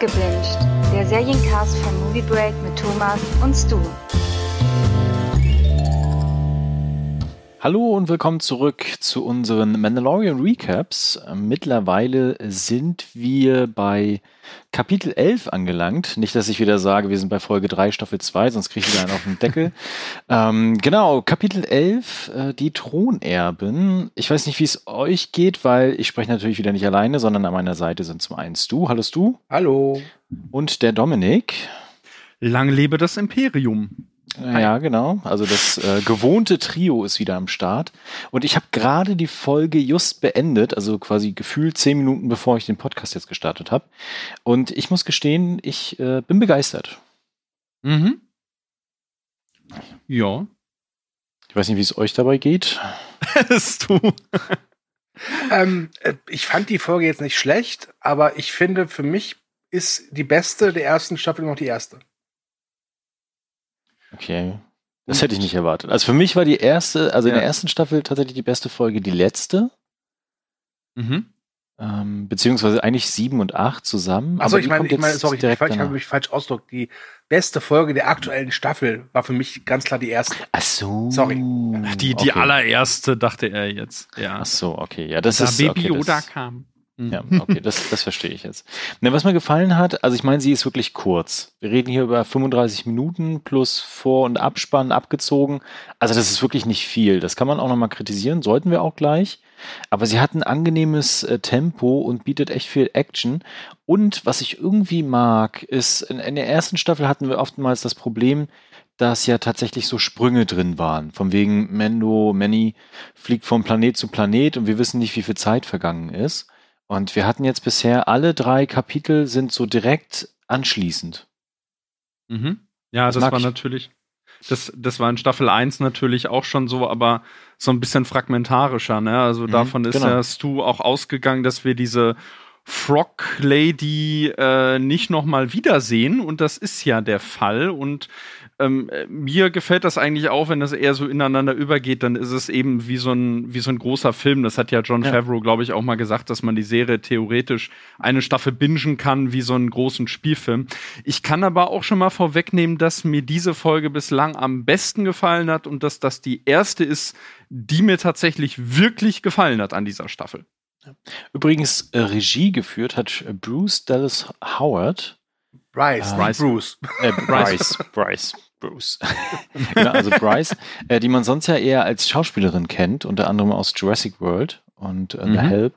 Gebinged, der Seriencast von Movie Break mit Thomas und Stu. Hallo und willkommen zurück zu unseren Mandalorian Recaps. Mittlerweile sind wir bei Kapitel 11 angelangt. Nicht, dass ich wieder sage, wir sind bei Folge 3, Staffel 2, sonst kriege ich wieder einen auf den Deckel. ähm, genau, Kapitel 11, äh, die Thronerben. Ich weiß nicht, wie es euch geht, weil ich spreche natürlich wieder nicht alleine, sondern an meiner Seite sind zum einen du. Hallo du. Hallo. Und der Dominik. Lang lebe das Imperium. Ja, genau. Also das äh, gewohnte Trio ist wieder am Start. Und ich habe gerade die Folge just beendet, also quasi gefühlt zehn Minuten bevor ich den Podcast jetzt gestartet habe. Und ich muss gestehen, ich äh, bin begeistert. Mhm. Ja. Ich weiß nicht, wie es euch dabei geht. du. ähm, äh, ich fand die Folge jetzt nicht schlecht, aber ich finde, für mich ist die beste der ersten Staffel noch die erste. Okay. Das hätte ich nicht erwartet. Also für mich war die erste, also ja. in der ersten Staffel tatsächlich die beste Folge die letzte. Mhm. Ähm, beziehungsweise eigentlich sieben und acht zusammen. Also ich meine, ich meine, sorry, ich, ich habe mich falsch ausgedrückt. Die beste Folge der aktuellen Staffel war für mich ganz klar die erste. Ach so. Sorry. Ach, die, die okay. allererste, dachte er jetzt. Ja. Ach so, okay. Ja, das da ist. Baby okay, Yoda kam. Ja, okay, das, das verstehe ich jetzt. Ne, was mir gefallen hat, also ich meine, sie ist wirklich kurz. Wir reden hier über 35 Minuten plus Vor- und Abspann abgezogen. Also das ist wirklich nicht viel. Das kann man auch nochmal kritisieren, sollten wir auch gleich. Aber sie hat ein angenehmes äh, Tempo und bietet echt viel Action. Und was ich irgendwie mag, ist, in, in der ersten Staffel hatten wir oftmals das Problem, dass ja tatsächlich so Sprünge drin waren. Von wegen Mendo, Manny fliegt vom Planet zu Planet und wir wissen nicht, wie viel Zeit vergangen ist. Und wir hatten jetzt bisher alle drei Kapitel sind so direkt anschließend. Mhm. Ja, das, das war natürlich, das, das war in Staffel 1 natürlich auch schon so, aber so ein bisschen fragmentarischer, ne? Also mhm, davon ist genau. ja Stu auch ausgegangen, dass wir diese Frog Lady äh, nicht nochmal wiedersehen und das ist ja der Fall und ähm, mir gefällt das eigentlich auch, wenn das eher so ineinander übergeht, dann ist es eben wie so ein, wie so ein großer Film. Das hat ja John ja. Favreau, glaube ich, auch mal gesagt, dass man die Serie theoretisch eine Staffel bingen kann, wie so einen großen Spielfilm. Ich kann aber auch schon mal vorwegnehmen, dass mir diese Folge bislang am besten gefallen hat und dass das die erste ist, die mir tatsächlich wirklich gefallen hat an dieser Staffel. Übrigens, äh, Regie geführt hat Bruce Dallas Howard. Bryce, äh, Bryce. Bruce. Äh, Bryce, Bryce. Bruce. genau, also Bryce, äh, die man sonst ja eher als Schauspielerin kennt, unter anderem aus Jurassic World und äh, mhm. The Help.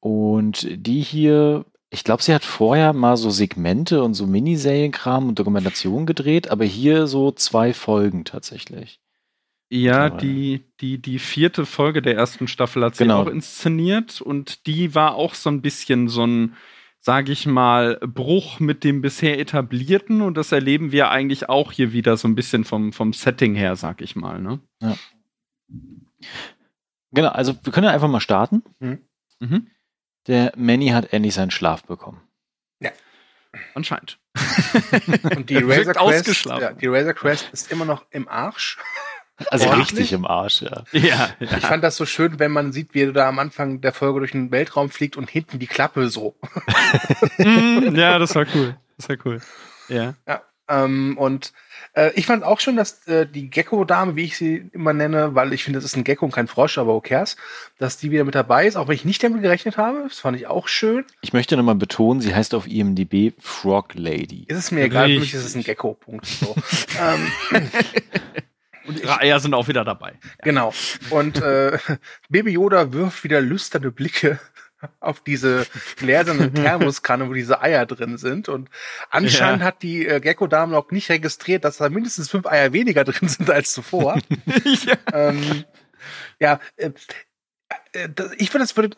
Und die hier, ich glaube, sie hat vorher mal so Segmente und so Miniserienkram und Dokumentationen gedreht, aber hier so zwei Folgen tatsächlich. Ja, die, die, die vierte Folge der ersten Staffel hat sie genau. auch inszeniert und die war auch so ein bisschen so ein, sage ich mal, Bruch mit dem bisher etablierten und das erleben wir eigentlich auch hier wieder so ein bisschen vom, vom Setting her, sag ich mal. Ne? Ja. Genau, also wir können ja einfach mal starten. Mhm. Mhm. Der Manny hat endlich seinen Schlaf bekommen. Ja. Anscheinend. und die Razor, Crest, ja, die Razor Crest ist immer noch im Arsch. Also richtig im Arsch, ja. ja. Ja, Ich fand das so schön, wenn man sieht, wie er da am Anfang der Folge durch den Weltraum fliegt und hinten die Klappe so. Mhm, ja, das war cool. Das war cool. Ja. Ja. Ähm, und äh, ich fand auch schon, dass äh, die Gecko-Dame, wie ich sie immer nenne, weil ich finde, das ist ein Gecko und kein Frosch, aber who cares, dass die wieder mit dabei ist, auch wenn ich nicht damit gerechnet habe. Das fand ich auch schön. Ich möchte nochmal betonen, sie heißt auf IMDb Frog Lady. Ist es mir egal, für mich ist es ein Gecko, Punkt. So. ähm, und ihre Eier sind auch wieder dabei. Genau. Und äh, Baby Yoda wirft wieder lüsterne Blicke auf diese gläserne Thermoskanne, wo diese Eier drin sind. Und anscheinend ja. hat die äh, Gecko-Dame noch nicht registriert, dass da mindestens fünf Eier weniger drin sind als zuvor. ja, ähm, ja äh, äh, ich würde, das würde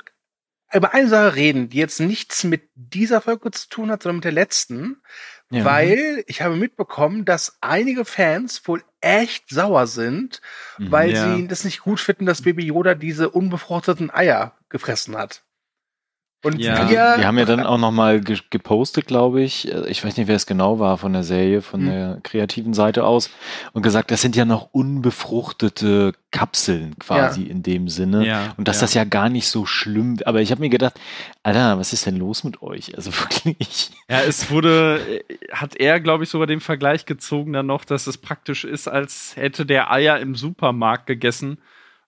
über eine Sache reden, die jetzt nichts mit dieser Folge zu tun hat, sondern mit der letzten. Ja. Weil ich habe mitbekommen, dass einige Fans wohl echt sauer sind, mhm, weil ja. sie das nicht gut finden, dass Baby Yoda diese unbefruchteten Eier gefressen hat. Und ja. wir, die haben ja dann auch nochmal gepostet, glaube ich. Äh, ich weiß nicht, wer es genau war von der Serie, von hm. der kreativen Seite aus. Und gesagt, das sind ja noch unbefruchtete Kapseln quasi ja. in dem Sinne. Ja, und dass ja. das ja gar nicht so schlimm. Aber ich habe mir gedacht, Alter, was ist denn los mit euch? Also wirklich. Ja, es wurde, äh, hat er, glaube ich, sogar den Vergleich gezogen dann noch, dass es praktisch ist, als hätte der Eier im Supermarkt gegessen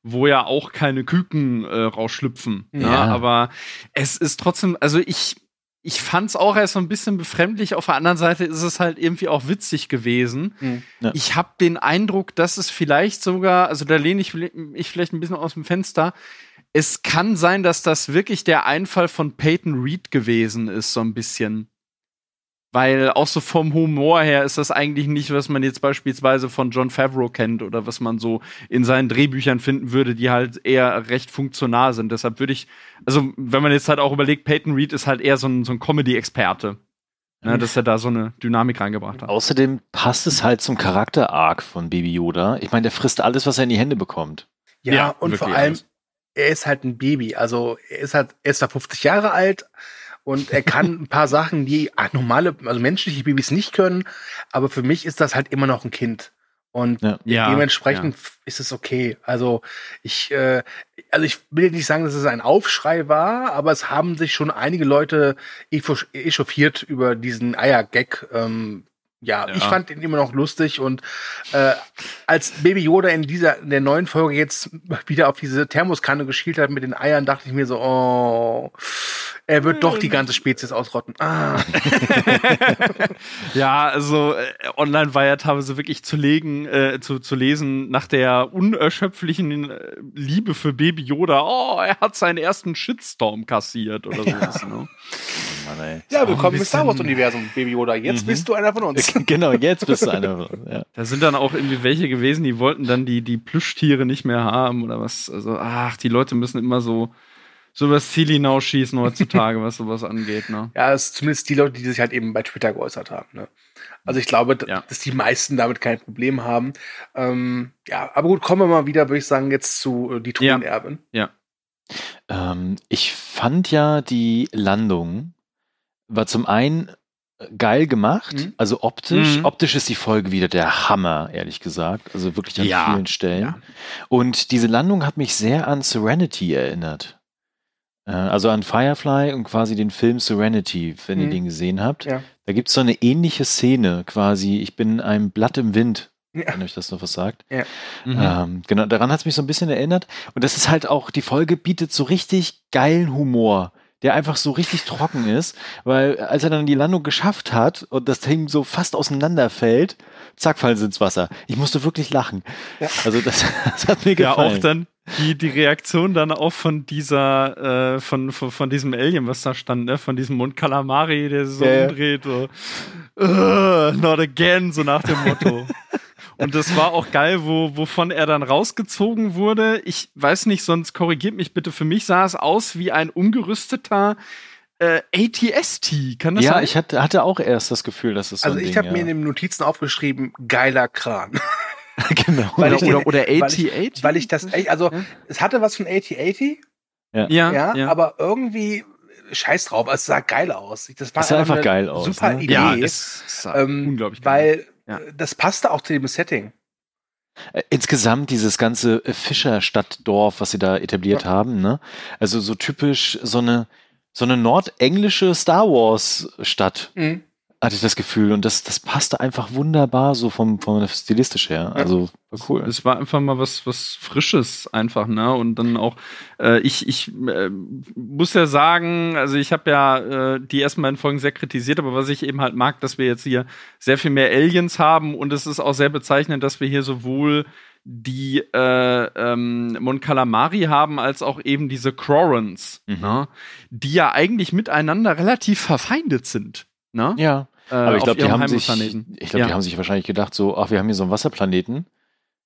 wo ja auch keine Küken äh, rausschlüpfen. Ja. Ne? Aber es ist trotzdem, also ich, ich fand's auch erst so ein bisschen befremdlich. Auf der anderen Seite ist es halt irgendwie auch witzig gewesen. Mhm. Ja. Ich habe den Eindruck, dass es vielleicht sogar, also da lehne ich, ich vielleicht ein bisschen aus dem Fenster. Es kann sein, dass das wirklich der Einfall von Peyton Reed gewesen ist, so ein bisschen. Weil auch so vom Humor her ist das eigentlich nicht, was man jetzt beispielsweise von John Favreau kennt oder was man so in seinen Drehbüchern finden würde, die halt eher recht funktional sind. Deshalb würde ich, also wenn man jetzt halt auch überlegt, Peyton Reed ist halt eher so ein, so ein Comedy-Experte. Ne, dass er da so eine Dynamik reingebracht hat. Außerdem passt es halt zum Charakter-Arc von Baby Yoda. Ich meine, der frisst alles, was er in die Hände bekommt. Ja, ja und vor allem, alles. er ist halt ein Baby. Also er ist halt, er ist da 50 Jahre alt und er kann ein paar Sachen, die normale, also menschliche Babys nicht können, aber für mich ist das halt immer noch ein Kind. Und ja. dementsprechend ja. ist es okay. Also ich, äh, also ich will nicht sagen, dass es ein Aufschrei war, aber es haben sich schon einige Leute echauffiert über diesen Eiergag. Ähm, ja, ja, ich fand ihn immer noch lustig und äh, als Baby Yoda in dieser in der neuen Folge jetzt wieder auf diese Thermoskanne geschielt hat mit den Eiern, dachte ich mir so, oh, er wird doch die hm. ganze Spezies ausrotten. Ah. ja, also äh, online war ja teilweise wirklich zu legen, äh, zu, zu lesen nach der unerschöpflichen äh, Liebe für Baby Yoda. Oh, er hat seinen ersten Shitstorm kassiert oder sowas. Ja. Ne? Oh Mann, ja, willkommen im Star Wars Universum, Baby Yoda. Jetzt mhm. bist du einer von uns. genau, jetzt bist du einer von uns. Ja. Da sind dann auch irgendwie welche gewesen, die wollten dann die die Plüschtiere nicht mehr haben oder was. Also ach, die Leute müssen immer so so was Ziel hinausschießen heutzutage, was sowas angeht. Ne? Ja, es ist zumindest die Leute, die sich halt eben bei Twitter geäußert haben. Ne? Also ich glaube, ja. dass die meisten damit kein Problem haben. Ähm, ja, aber gut, kommen wir mal wieder, würde ich sagen, jetzt zu äh, die Thronerbin. Ja. ja. Ähm, ich fand ja die Landung war zum einen geil gemacht, mhm. also optisch. Mhm. Optisch ist die Folge wieder der Hammer, ehrlich gesagt. Also wirklich an ja. vielen Stellen. Ja. Und diese Landung hat mich sehr an Serenity erinnert. Äh, also an Firefly und quasi den Film Serenity, wenn mhm. ihr den gesehen habt. Ja. Da gibt es so eine ähnliche Szene, quasi, ich bin ein Blatt im Wind, ja. wenn euch das noch was sagt. Ja. Mhm. Ähm, genau, daran hat es mich so ein bisschen erinnert. Und das ist halt auch, die Folge bietet so richtig geilen Humor der einfach so richtig trocken ist, weil als er dann die Landung geschafft hat und das Ding so fast auseinanderfällt, zack, fallen sie ins Wasser. Ich musste wirklich lachen. Ja. Also das, das hat mir gefallen. Ja, auch dann die, die Reaktion dann auch von dieser, äh, von, von, von diesem Alien, was da stand, ne? von diesem Mund Kalamari, der so ja, umdreht, so, not again, so nach dem Motto. Und das war auch geil, wo, wovon er dann rausgezogen wurde. Ich weiß nicht, sonst korrigiert mich bitte. Für mich sah es aus wie ein umgerüsteter äh, ATST. Kann das ja, sein? Ja, ich hatte, hatte auch erst das Gefühl, dass es so Also ich habe ja. mir in den Notizen aufgeschrieben, geiler Kran. genau. Weil oder, oder, oder AT-80? Weil ich das, also es hatte was von AT-80. Ja. Ja, ja, aber irgendwie scheiß drauf, es sah geil aus. Das war das sah einfach geil aus. Super ne? Idee. Ja, das sah ähm, unglaublich geil. Weil ja. das passte auch zu dem Setting. Äh, insgesamt dieses ganze Fischerstadtdorf, was sie da etabliert ja. haben, ne? Also so typisch so eine so eine nordenglische Star Wars Stadt. Mhm hatte ich das Gefühl. Und das, das passte einfach wunderbar so vom, vom stilistisch her. Also war cool. Es war einfach mal was, was Frisches einfach, ne? Und dann auch, äh, ich, ich äh, muss ja sagen, also ich habe ja äh, die ersten beiden Folgen sehr kritisiert, aber was ich eben halt mag, dass wir jetzt hier sehr viel mehr Aliens haben und es ist auch sehr bezeichnend, dass wir hier sowohl die äh, ähm, Mon Calamari haben, als auch eben diese Crorans, mhm. ne? die ja eigentlich miteinander relativ verfeindet sind. Ne? Ja. Äh, aber ich glaube, die haben sich, ich glaube, ja. die haben sich wahrscheinlich gedacht, so, ach, wir haben hier so einen Wasserplaneten.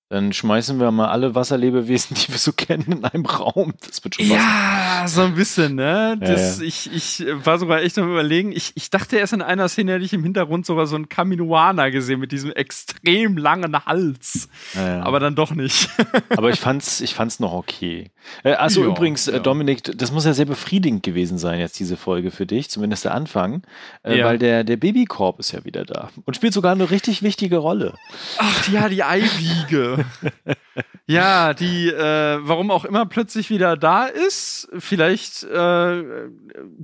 Dann schmeißen wir mal alle Wasserlebewesen, die wir so kennen, in einem Raum. Das wird schon Ja, so ein bisschen, ne? Das, ja, ja. Ich, ich war sogar echt am überlegen. Ich, ich dachte erst in einer Szene hätte ich im Hintergrund sogar so einen Kaminoana gesehen mit diesem extrem langen Hals. Ja, Aber dann doch nicht. Aber ich fand's, ich fand's noch okay. Äh, also übrigens, äh, Dominik, das muss ja sehr befriedigend gewesen sein, jetzt diese Folge für dich, zumindest der Anfang. Äh, weil der, der Babykorb ist ja wieder da. Und spielt sogar eine richtig wichtige Rolle. Ach ja, die Eiwiege ja, die, äh, warum auch immer plötzlich wieder da ist. Vielleicht, äh,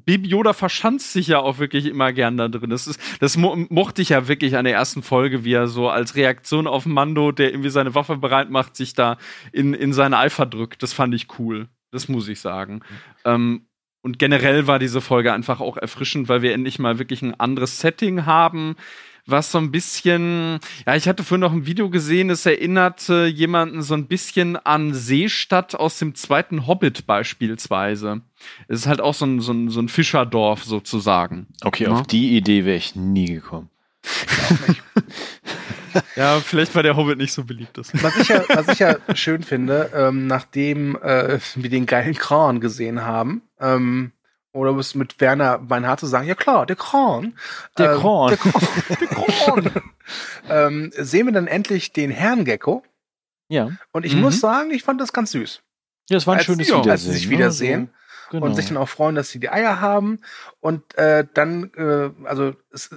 Baby Yoda verschanzt sich ja auch wirklich immer gern da drin. Das, ist, das mo mochte ich ja wirklich an der ersten Folge, wie er so als Reaktion auf Mando, der irgendwie seine Waffe bereit macht, sich da in, in seine Eifer drückt. Das fand ich cool. Das muss ich sagen. Mhm. Ähm, und generell war diese Folge einfach auch erfrischend, weil wir endlich mal wirklich ein anderes Setting haben was so ein bisschen, ja, ich hatte vorhin noch ein Video gesehen, es erinnerte jemanden so ein bisschen an Seestadt aus dem zweiten Hobbit beispielsweise. Es ist halt auch so ein, so ein, so ein Fischerdorf sozusagen. Okay, ja? auf die Idee wäre ich nie gekommen. ja, vielleicht war der Hobbit nicht so beliebt. Was ich ja, was ich ja schön finde, ähm, nachdem äh, wir den geilen Kran gesehen haben, ähm, oder was mit Werner Beinhardt zu sagen, ja klar, der Kran. Der ähm, Kran. Der Kran. der Kran. ähm, sehen wir dann endlich den Herrn Gecko. Ja. Und ich mhm. muss sagen, ich fand das ganz süß. Ja, es war ein als, schönes ja, Wiedersehen. Als sie sich wiedersehen. Ne? Genau. Und sich dann auch freuen, dass sie die Eier haben. Und äh, dann, äh, also es,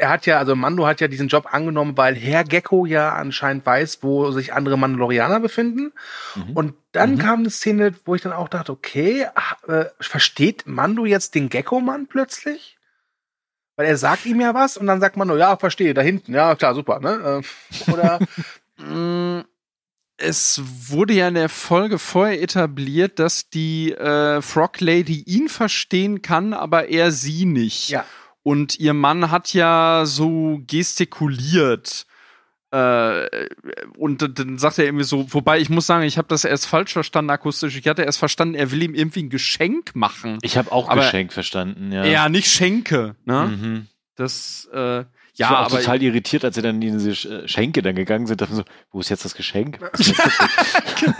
er hat ja, also Mando hat ja diesen Job angenommen, weil Herr Gecko ja anscheinend weiß, wo sich andere Mandalorianer befinden. Mhm. Und dann mhm. kam eine Szene, wo ich dann auch dachte, okay, ach, äh, versteht Mando jetzt den Gecko-Mann plötzlich? Weil er sagt ihm ja was und dann sagt Mando, ja, verstehe, da hinten, ja, klar, super, ne? Äh, oder mm, es wurde ja in der Folge vorher etabliert, dass die äh, Frog Lady ihn verstehen kann, aber er sie nicht. Ja. Und ihr Mann hat ja so gestikuliert. Äh, und dann sagt er irgendwie so, wobei ich muss sagen, ich habe das erst falsch verstanden akustisch. Ich hatte erst verstanden, er will ihm irgendwie ein Geschenk machen. Ich habe auch aber Geschenk verstanden, ja. Ja, nicht Schenke, ne? Mhm. Das, äh, ja, ich war auch aber total irritiert, als sie dann in diese äh, Schenke dann gegangen sind. Dachte so, wo ist jetzt das Geschenk? genau.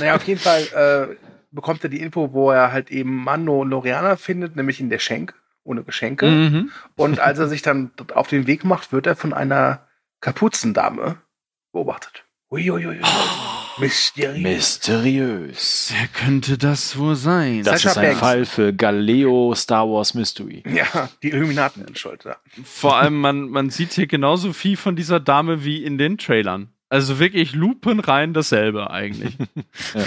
Naja, auf jeden Fall äh, bekommt er die Info, wo er halt eben Mando und Loriana findet, nämlich in der Schenk ohne Geschenke. Mhm. Und als er sich dann auf den Weg macht, wird er von einer Kapuzendame beobachtet. Uiuiui. Oh, mysteriös. Mysteriös. Wer könnte das wohl sein? Das Sascha ist ein Banks. Fall für Galileo Star Wars Mystery. Ja, die Illuminaten sind schuld. Ja. Vor allem, man, man sieht hier genauso viel von dieser Dame wie in den Trailern. Also wirklich lupenrein dasselbe eigentlich. ja.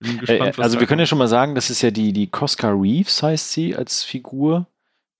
Gespannt, äh, also wir können ja schon mal sagen, das ist ja die, die Cosca Reeves heißt sie als Figur,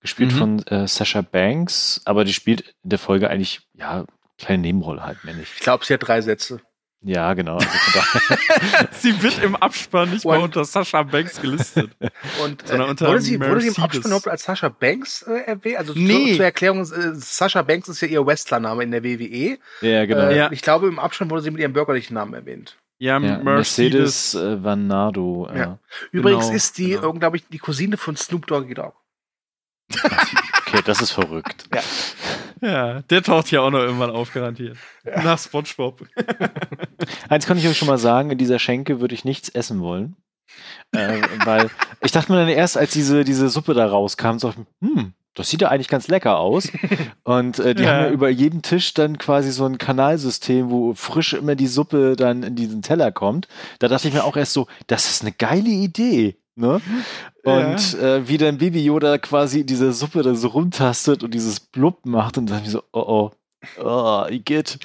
gespielt mhm. von äh, Sasha Banks, aber die spielt in der Folge eigentlich, ja, kleine Nebenrolle halt, mehr nicht. Ich glaube, sie hat drei Sätze. Ja, genau. Also sie wird im Abspann nicht und, mal unter Sasha Banks gelistet. Und äh, sondern unter wurde, sie, wurde sie im Abspann überhaupt als Sasha Banks äh, erwähnt? Also nee. zur, zur Erklärung, äh, Sasha Banks ist ja ihr Wrestlername in der WWE. Ja, genau. Äh, ja. Ich glaube, im Abspann wurde sie mit ihrem bürgerlichen Namen erwähnt. Ja, ja Mercedes, Mercedes äh, Vanado. Ja. ja. Übrigens genau, ist die, genau. glaube ich, die Cousine von Snoop Doggy Dogg. okay, das ist verrückt. Ja. Ja, der taucht ja auch noch irgendwann auf, garantiert. Ja. Nach Spongebob. Eins kann ich euch schon mal sagen, in dieser Schenke würde ich nichts essen wollen. äh, weil ich dachte mir dann erst, als diese, diese Suppe da rauskam, so, hm, das sieht ja eigentlich ganz lecker aus. Und äh, die ja. haben ja über jedem Tisch dann quasi so ein Kanalsystem, wo frisch immer die Suppe dann in diesen Teller kommt. Da dachte ich mir auch erst so, das ist eine geile Idee. Ne? Und ja. äh, wie dann Baby Yoda quasi diese Suppe da so rumtastet und dieses Blub macht und dann so, oh oh, oh, Igitt.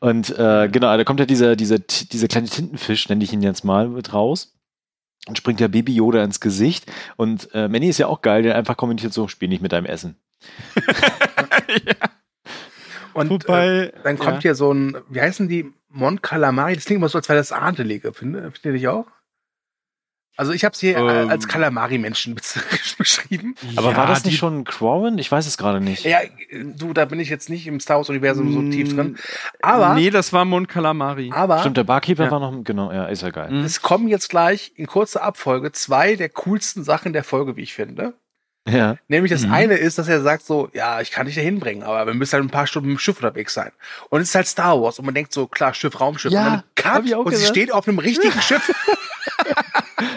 Und äh, genau, da kommt ja dieser, dieser, dieser kleine Tintenfisch, nenne ich ihn jetzt mal, mit raus. Und springt der Baby Yoda ins Gesicht. Und äh, Manny ist ja auch geil, der einfach kommentiert so, spiel nicht mit deinem Essen. ja. Und Wobei, äh, dann kommt ja. hier so ein, wie heißen die? Mon Calamari, das klingt immer so, als wäre das Adelige, finde, findet ihr auch? Also ich habe es hier äh, ähm, als Kalamari-Menschen beschrieben. Aber ja, war das nicht schon Quarren? Ich weiß es gerade nicht. Ja, du, da bin ich jetzt nicht im Star Wars-Universum so tief drin. Aber nee, das war Mon Calamari. Aber stimmt, der Barkeeper ja. war noch genau, ja, ist ja geil. Es kommen jetzt gleich in kurzer Abfolge zwei der coolsten Sachen der Folge, wie ich finde. Ja. Nämlich das mhm. eine ist, dass er sagt so, ja, ich kann dich da hinbringen, aber wir müssen halt ein paar Stunden mit dem Schiff unterwegs sein. Und es ist halt Star Wars und man denkt so, klar, Schiff, Raumschiff. Ja, und dann Cut und sie steht auf einem richtigen Schiff.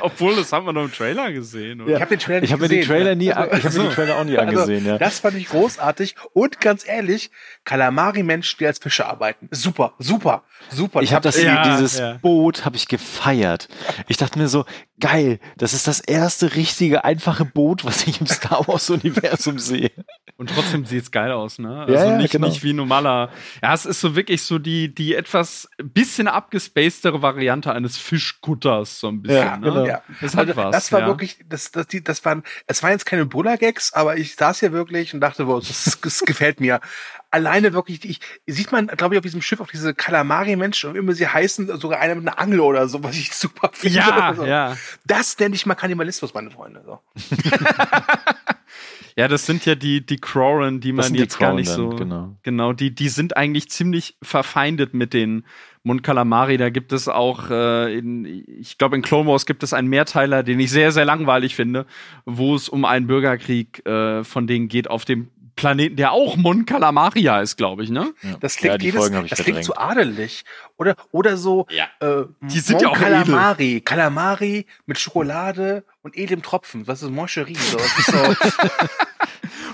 Obwohl, das haben wir noch im Trailer gesehen. Oder? Ja. Ich habe den Trailer ich hab gesehen. Den Trailer nie, also, ich habe mir den Trailer auch nie also, angesehen. Ja. Das fand ich großartig. Und ganz ehrlich, Kalamari-Menschen, die als Fische arbeiten. Super, super, super. Ich habe das, ja, dieses ja. Boot habe ich gefeiert. Ich dachte mir so, geil, das ist das erste richtige, einfache Boot, was ich im Star Wars-Universum sehe. Und trotzdem sieht's geil aus, ne? Also ja, nicht, genau. nicht wie normaler. Ja, es ist so wirklich so die, die etwas bisschen abgespacedere Variante eines Fischkutters, so ein bisschen. Ja, ne? genau. Ja. Das hat also, was. Das war ja. wirklich, das, das, die, das waren, es waren jetzt keine Buller-Gags, aber ich saß hier wirklich und dachte, boah, das, das gefällt mir. Alleine wirklich, ich, sieht man, glaube ich, auf diesem Schiff, auf diese Kalamari-Menschen, und immer sie heißen, sogar einer mit einer Angel oder so, was ich super finde. Ja, so. ja. Das nenne ich mal Kannibalismus, meine Freunde. So. Ja, das sind ja die, die Croran, die man jetzt gar nicht so. Genau. genau, die, die sind eigentlich ziemlich verfeindet mit den Mon Calamari. Da gibt es auch, äh, in, ich glaube, in Clone Wars gibt es einen Mehrteiler, den ich sehr, sehr langweilig finde, wo es um einen Bürgerkrieg äh, von denen geht auf dem Planeten, der auch Mon Calamaria ist, glaube ich, ne? Ja. Das klingt, ja, jedes, das klingt zu adelig. Oder, oder so, ja. äh, die sind Mon ja auch Calamari. Edel. Calamari mit Schokolade und edlem Tropfen. Das ist Moncherie. So. Das ist so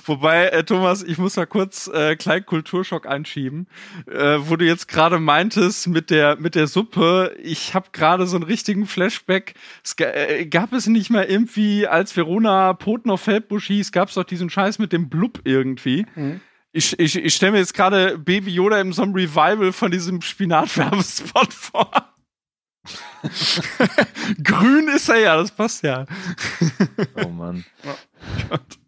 Wobei, äh, Thomas, ich muss mal kurz äh, kleinen Kulturschock einschieben, äh, wo du jetzt gerade meintest mit der mit der Suppe. Ich habe gerade so einen richtigen Flashback. Es äh, gab es nicht mehr irgendwie, als Verona Poten auf Feldbusch hieß, gab es doch diesen Scheiß mit dem Blub irgendwie. Mhm. Ich, ich, ich stelle mir jetzt gerade Baby Yoda in so einem Revival von diesem Spinatwerbespot vor. Grün ist er ja, das passt ja. oh Mann. Oh Gott.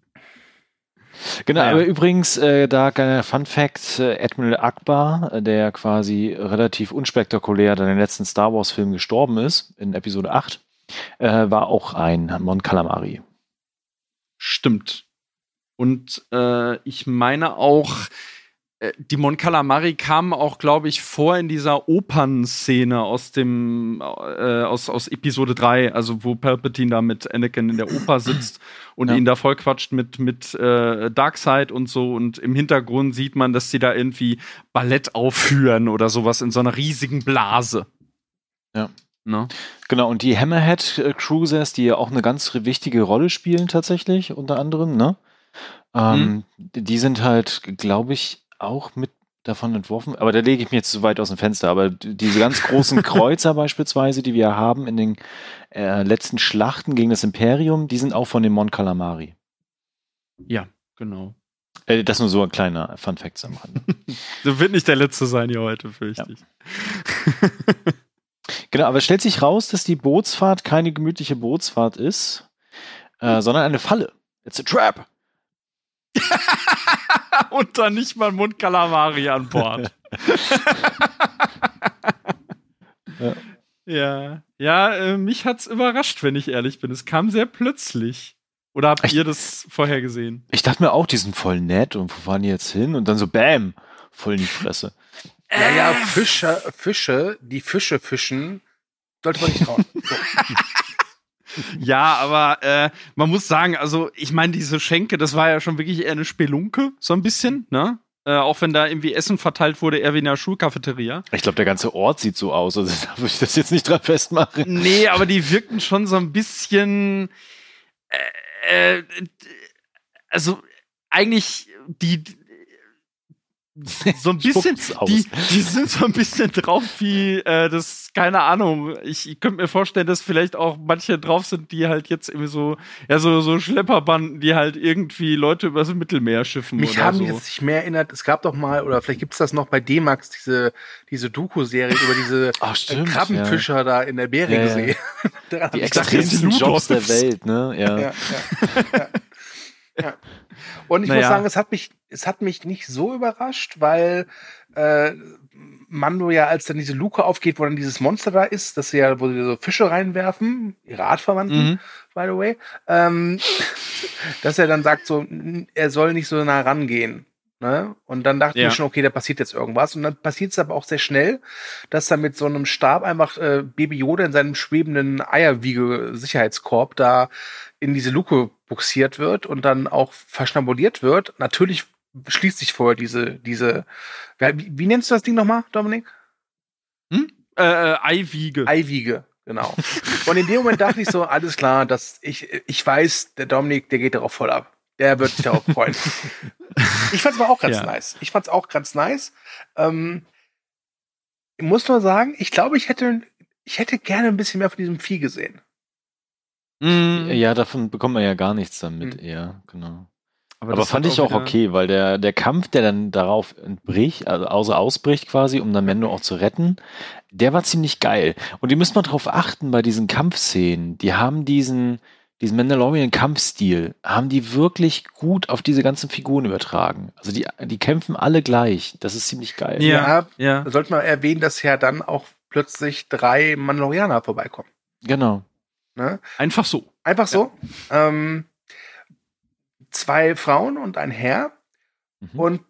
Genau, naja. aber übrigens, äh, da kleiner Fun Fact, äh, Admiral Akbar, äh, der quasi relativ unspektakulär dann den letzten Star Wars Film gestorben ist, in Episode 8, äh, war auch ein Mon Calamari. Stimmt. Und äh, ich meine auch, die Mon Calamari kamen auch, glaube ich, vor in dieser Opernszene aus dem äh, aus, aus Episode 3, also wo Palpatine da mit Anakin in der Oper sitzt und ja. ihn da vollquatscht mit mit äh, Darkseid und so und im Hintergrund sieht man, dass sie da irgendwie Ballett aufführen oder sowas in so einer riesigen Blase. Ja. No? Ne? Genau, und die Hammerhead Cruisers, die ja auch eine ganz wichtige Rolle spielen tatsächlich, unter anderem, ne? Ähm, hm. Die sind halt, glaube ich, auch mit davon entworfen, aber da lege ich mich jetzt zu weit aus dem Fenster, aber diese ganz großen Kreuzer beispielsweise, die wir haben in den äh, letzten Schlachten gegen das Imperium, die sind auch von dem Mon Calamari. Ja, genau. Äh, das nur so ein kleiner Fun Fact am Rande. das wird nicht der letzte sein hier heute, fürchte ich. Ja. genau, aber es stellt sich raus, dass die Bootsfahrt keine gemütliche Bootsfahrt ist, äh, sondern eine Falle. It's a trap. und dann nicht mal Mund Kalamari an Bord. ja. Ja, ja äh, mich hat's überrascht, wenn ich ehrlich bin. Es kam sehr plötzlich. Oder habt ich, ihr das vorher gesehen? Ich dachte mir auch, die sind voll nett und wo fahren die jetzt hin? Und dann so Bäm, voll in die Fresse. Ja, ja, Fische, Fische, die Fische fischen, sollte man nicht trauen. So. Ja, aber äh, man muss sagen, also ich meine, diese Schenke, das war ja schon wirklich eher eine Spelunke, so ein bisschen, ne? Äh, auch wenn da irgendwie Essen verteilt wurde, eher wie in der Schulcafeteria. Ich glaube, der ganze Ort sieht so aus, also da würde ich das jetzt nicht dran festmachen. Nee, aber die wirkten schon so ein bisschen. Äh, äh, also eigentlich die so ein bisschen, die, die sind so ein bisschen drauf wie äh, das, keine Ahnung. Ich, ich könnte mir vorstellen, dass vielleicht auch manche drauf sind, die halt jetzt irgendwie so, ja, so, so Schlepperbanden, die halt irgendwie Leute übers Mittelmeer schiffen. Mich oder haben so. jetzt nicht mehr erinnert, es gab doch mal, oder vielleicht gibt es das noch bei D-Max, diese, diese Doku-Serie über diese Ach, stimmt, Krabbenfischer ja. da in der Beringsee. Ja, ja. die extremsten Jobs der Welt, ne? Ja. ja, ja, ja. Und ich naja. muss sagen, es hat mich, es hat mich nicht so überrascht, weil äh, Mando ja, als dann diese Luke aufgeht, wo dann dieses Monster da ist, dass sie ja, wo sie so Fische reinwerfen, ihre Artverwandten, mhm. by the way, ähm, dass er dann sagt so, er soll nicht so nah rangehen. Ne? Und dann dachte ja. ich schon, okay, da passiert jetzt irgendwas. Und dann passiert es aber auch sehr schnell, dass da mit so einem Stab einfach äh, Baby Yoda in seinem schwebenden Eierwiege-Sicherheitskorb da in diese Luke buxiert wird und dann auch verschnabuliert wird. Natürlich schließt sich vorher diese, diese, wie, wie nennst du das Ding nochmal, Dominik? Hm? Äh, äh, Eiwiege. Eiwiege, genau. und in dem Moment dachte ich so, alles klar, dass ich, ich weiß, der Dominik, der geht darauf voll ab. Der wird sich darauf freuen. ich fand's aber auch ganz ja. nice. Ich fand's auch ganz nice. Ähm, ich muss nur sagen, ich glaube, ich hätte, ich hätte gerne ein bisschen mehr von diesem Vieh gesehen. Mm. Ja, davon bekommt man ja gar nichts damit, mhm. eher, genau. Aber, Aber fand ich auch okay, weil der, der Kampf, der dann darauf entbricht, also außer ausbricht quasi, um dann Mendo auch zu retten, der war ziemlich geil. Und die müssen mal drauf achten bei diesen Kampfszenen. Die haben diesen, diesen Mandalorian-Kampfstil haben die wirklich gut auf diese ganzen Figuren übertragen. Also die, die kämpfen alle gleich. Das ist ziemlich geil. Ja, ja. Sollte man erwähnen, dass ja dann auch plötzlich drei Mandalorianer vorbeikommen. Genau. Ne? Einfach so. Einfach so. Ja. Ähm, zwei Frauen und ein Herr. Mhm. Und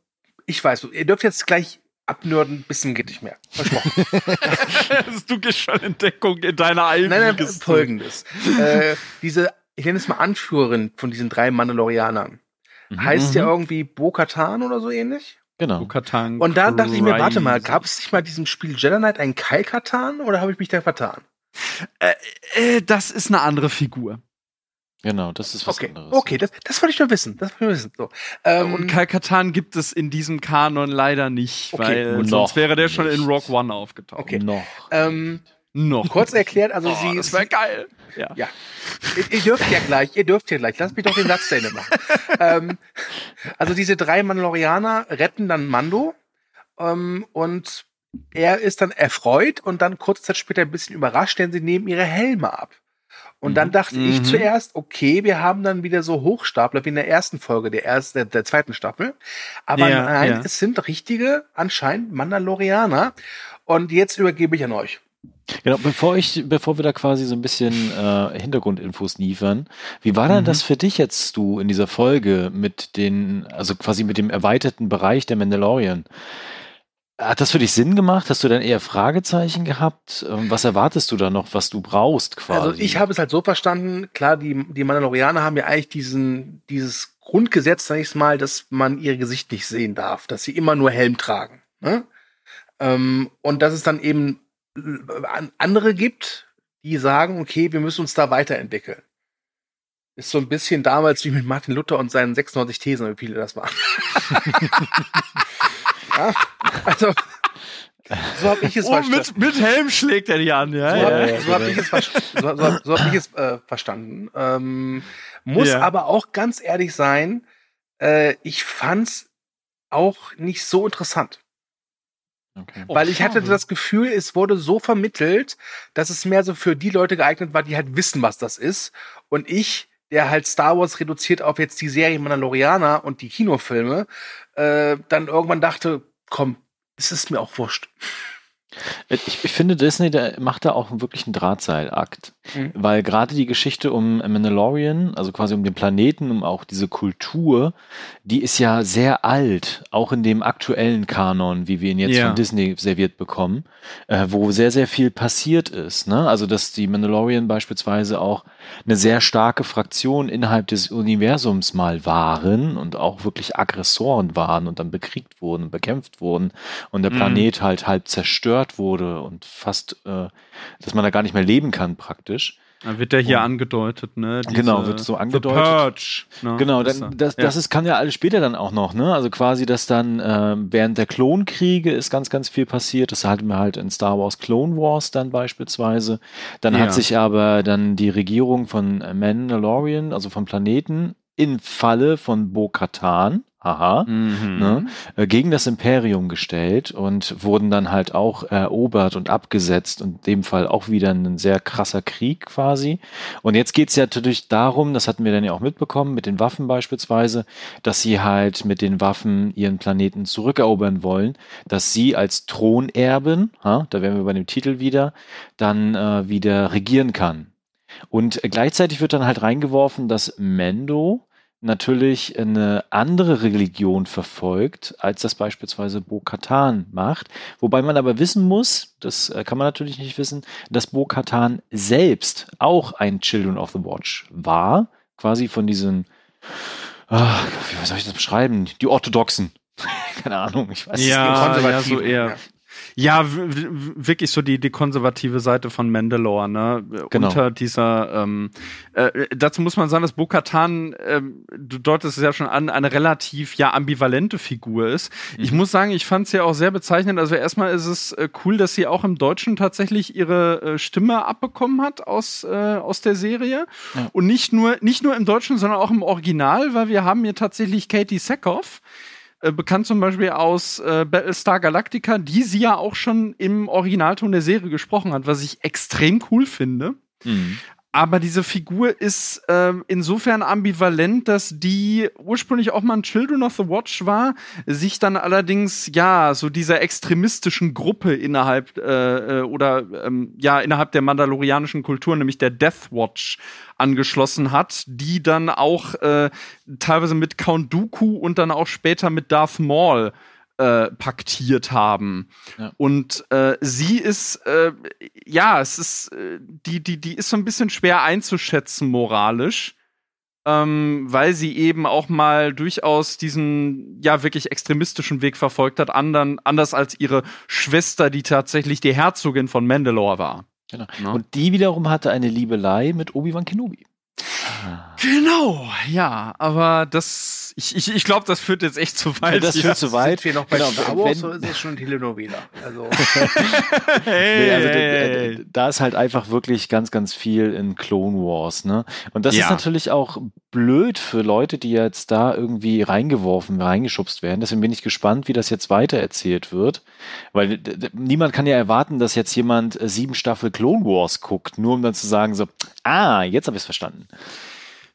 ich weiß, ihr dürft jetzt gleich abnörden, bisschen geht nicht mehr. Versprochen. du gehst schon in Deckung in deiner eigenen Nein, nein, folgendes. äh, diese ich nenne es mal Anführerin von diesen drei Mandalorianern. Mhm. Heißt ja mhm. irgendwie Bo-Katan oder so ähnlich? Genau. Bo-Katan. Und da dachte ich mir, warte mal, gab es nicht mal diesem Spiel Jedi Knight einen Kai-Katan oder habe ich mich da vertan? Äh, äh, das ist eine andere Figur. Genau, das ist was okay. anderes. Okay, das, das wollte ich nur wissen. Das wollte ich nur wissen. So. Ähm, und Kalkatan gibt es in diesem Kanon leider nicht, okay. weil sonst wäre der nicht. schon in Rock One aufgetaucht. Okay. Noch. Ähm, noch. Kurz erklärt, also oh, sie Das wäre geil. Ja. ja. Ihr, ihr, dürft ja gleich, ihr dürft ja gleich. Lasst mich doch den Satz zu Ende machen. ähm, also diese drei Mandalorianer retten dann Mando ähm, und er ist dann erfreut und dann kurze Zeit später ein bisschen überrascht, denn sie nehmen ihre Helme ab. Und dann mhm. dachte mhm. ich zuerst, okay, wir haben dann wieder so Hochstapler wie in der ersten Folge der ersten, der, der zweiten Staffel. Aber ja, nein, ja. es sind richtige, anscheinend Mandalorianer. Und jetzt übergebe ich an euch. Genau, bevor ich, bevor wir da quasi so ein bisschen äh, Hintergrundinfos liefern, wie war denn mhm. das für dich jetzt, du, in dieser Folge mit den, also quasi mit dem erweiterten Bereich der Mandalorian? Hat das für dich Sinn gemacht? Hast du dann eher Fragezeichen gehabt? Ähm, was erwartest du da noch, was du brauchst quasi? Also ich habe es halt so verstanden, klar, die, die Mandalorianer haben ja eigentlich diesen, dieses Grundgesetz, sag ich mal, dass man ihr Gesicht nicht sehen darf, dass sie immer nur Helm tragen. Ne? Ähm, und dass es dann eben andere gibt, die sagen, okay, wir müssen uns da weiterentwickeln. Ist so ein bisschen damals wie mit Martin Luther und seinen 96 Thesen, wie viele das waren. ja, also so habe ich es oh, verstanden. Mit, mit, Helm schlägt er die an, ja. So habe ja, so hab ich es, so, so, so hab ich es äh, verstanden. Ähm, muss ja. aber auch ganz ehrlich sein, äh, ich fand's auch nicht so interessant. Okay. Weil ich hatte das Gefühl, es wurde so vermittelt, dass es mehr so für die Leute geeignet war, die halt wissen, was das ist. Und ich, der halt Star Wars reduziert auf jetzt die Serie Mandalorianer und die Kinofilme, äh, dann irgendwann dachte, komm, es ist mir auch wurscht. Ich, ich, finde, Disney der macht da auch wirklich einen Drahtseilakt. Mhm. Weil gerade die Geschichte um Mandalorian, also quasi um den Planeten, um auch diese Kultur, die ist ja sehr alt, auch in dem aktuellen Kanon, wie wir ihn jetzt ja. von Disney serviert bekommen, äh, wo sehr, sehr viel passiert ist. Ne? Also, dass die Mandalorian beispielsweise auch eine sehr starke Fraktion innerhalb des Universums mal waren und auch wirklich Aggressoren waren und dann bekriegt wurden, bekämpft wurden und der mhm. Planet mhm. halt halb zerstört wurde und fast, äh, dass man da gar nicht mehr leben kann praktisch. Dann wird der hier und, angedeutet, ne? Diese, genau, wird so angedeutet. Purge, ne? Genau, dann, das, das ist, kann ja alles später dann auch noch, ne? Also quasi, dass dann äh, während der Klonkriege ist ganz, ganz viel passiert. Das hatten wir halt in Star Wars Clone Wars dann beispielsweise. Dann ja. hat sich aber dann die Regierung von Mandalorian, also vom Planeten, im Falle von Bo-Katan, aha, mhm. ne, äh, gegen das Imperium gestellt und wurden dann halt auch erobert und abgesetzt und in dem Fall auch wieder ein sehr krasser Krieg quasi. Und jetzt geht's ja natürlich darum, das hatten wir dann ja auch mitbekommen, mit den Waffen beispielsweise, dass sie halt mit den Waffen ihren Planeten zurückerobern wollen, dass sie als Thronerben, ha, da wären wir bei dem Titel wieder, dann äh, wieder regieren kann. Und gleichzeitig wird dann halt reingeworfen, dass Mendo natürlich eine andere Religion verfolgt, als das beispielsweise Bo-Katan macht. Wobei man aber wissen muss, das äh, kann man natürlich nicht wissen, dass Bo-Katan selbst auch ein Children of the Watch war, quasi von diesen, oh, wie soll ich das beschreiben? Die Orthodoxen. Keine Ahnung, ich weiß ja, nicht. Ja, so eher. Ja. Wirklich so die, die konservative Seite von Mandalore, ne? Genau. Unter dieser, ähm, äh, dazu muss man sagen, dass Bo-Katan, äh, du deutest es ja schon an, eine relativ, ja, ambivalente Figur ist. Mhm. Ich muss sagen, ich fand sie ja auch sehr bezeichnend. Also erstmal ist es äh, cool, dass sie auch im Deutschen tatsächlich ihre äh, Stimme abbekommen hat aus, äh, aus der Serie. Ja. Und nicht nur, nicht nur im Deutschen, sondern auch im Original, weil wir haben hier tatsächlich Katie Sackhoff, äh, bekannt zum Beispiel aus äh, Battlestar Galactica, die sie ja auch schon im Originalton der Serie gesprochen hat, was ich extrem cool finde. Mhm. Aber diese Figur ist ähm, insofern ambivalent, dass die ursprünglich auch mal ein Children of the Watch war, sich dann allerdings ja so dieser extremistischen Gruppe innerhalb äh, äh, oder ähm, ja innerhalb der mandalorianischen Kultur, nämlich der Death Watch, angeschlossen hat, die dann auch äh, teilweise mit Count Dooku und dann auch später mit Darth Maul äh, paktiert haben. Ja. Und äh, sie ist, äh, ja, es ist, äh, die, die, die ist so ein bisschen schwer einzuschätzen moralisch. Ähm, weil sie eben auch mal durchaus diesen ja wirklich extremistischen Weg verfolgt hat, anderen, anders als ihre Schwester, die tatsächlich die Herzogin von Mandalore war. Genau. Ja. Und die wiederum hatte eine Liebelei mit Obi-Wan Kenobi. Genau, ja, aber das, ich, ich, ich glaube, das führt jetzt echt zu weit. das führt zu weit. Sind wir noch bei genau, Star Wars, so ist es schon Telenovela. Also. hey, nee, also hey. Da, da, ist halt einfach wirklich ganz, ganz viel in Clone Wars, ne? Und das ja. ist natürlich auch blöd für Leute, die jetzt da irgendwie reingeworfen, reingeschubst werden. Deswegen bin ich gespannt, wie das jetzt weitererzählt wird. Weil niemand kann ja erwarten, dass jetzt jemand äh, sieben Staffel Clone Wars guckt, nur um dann zu sagen so, ah, jetzt habe ich es verstanden.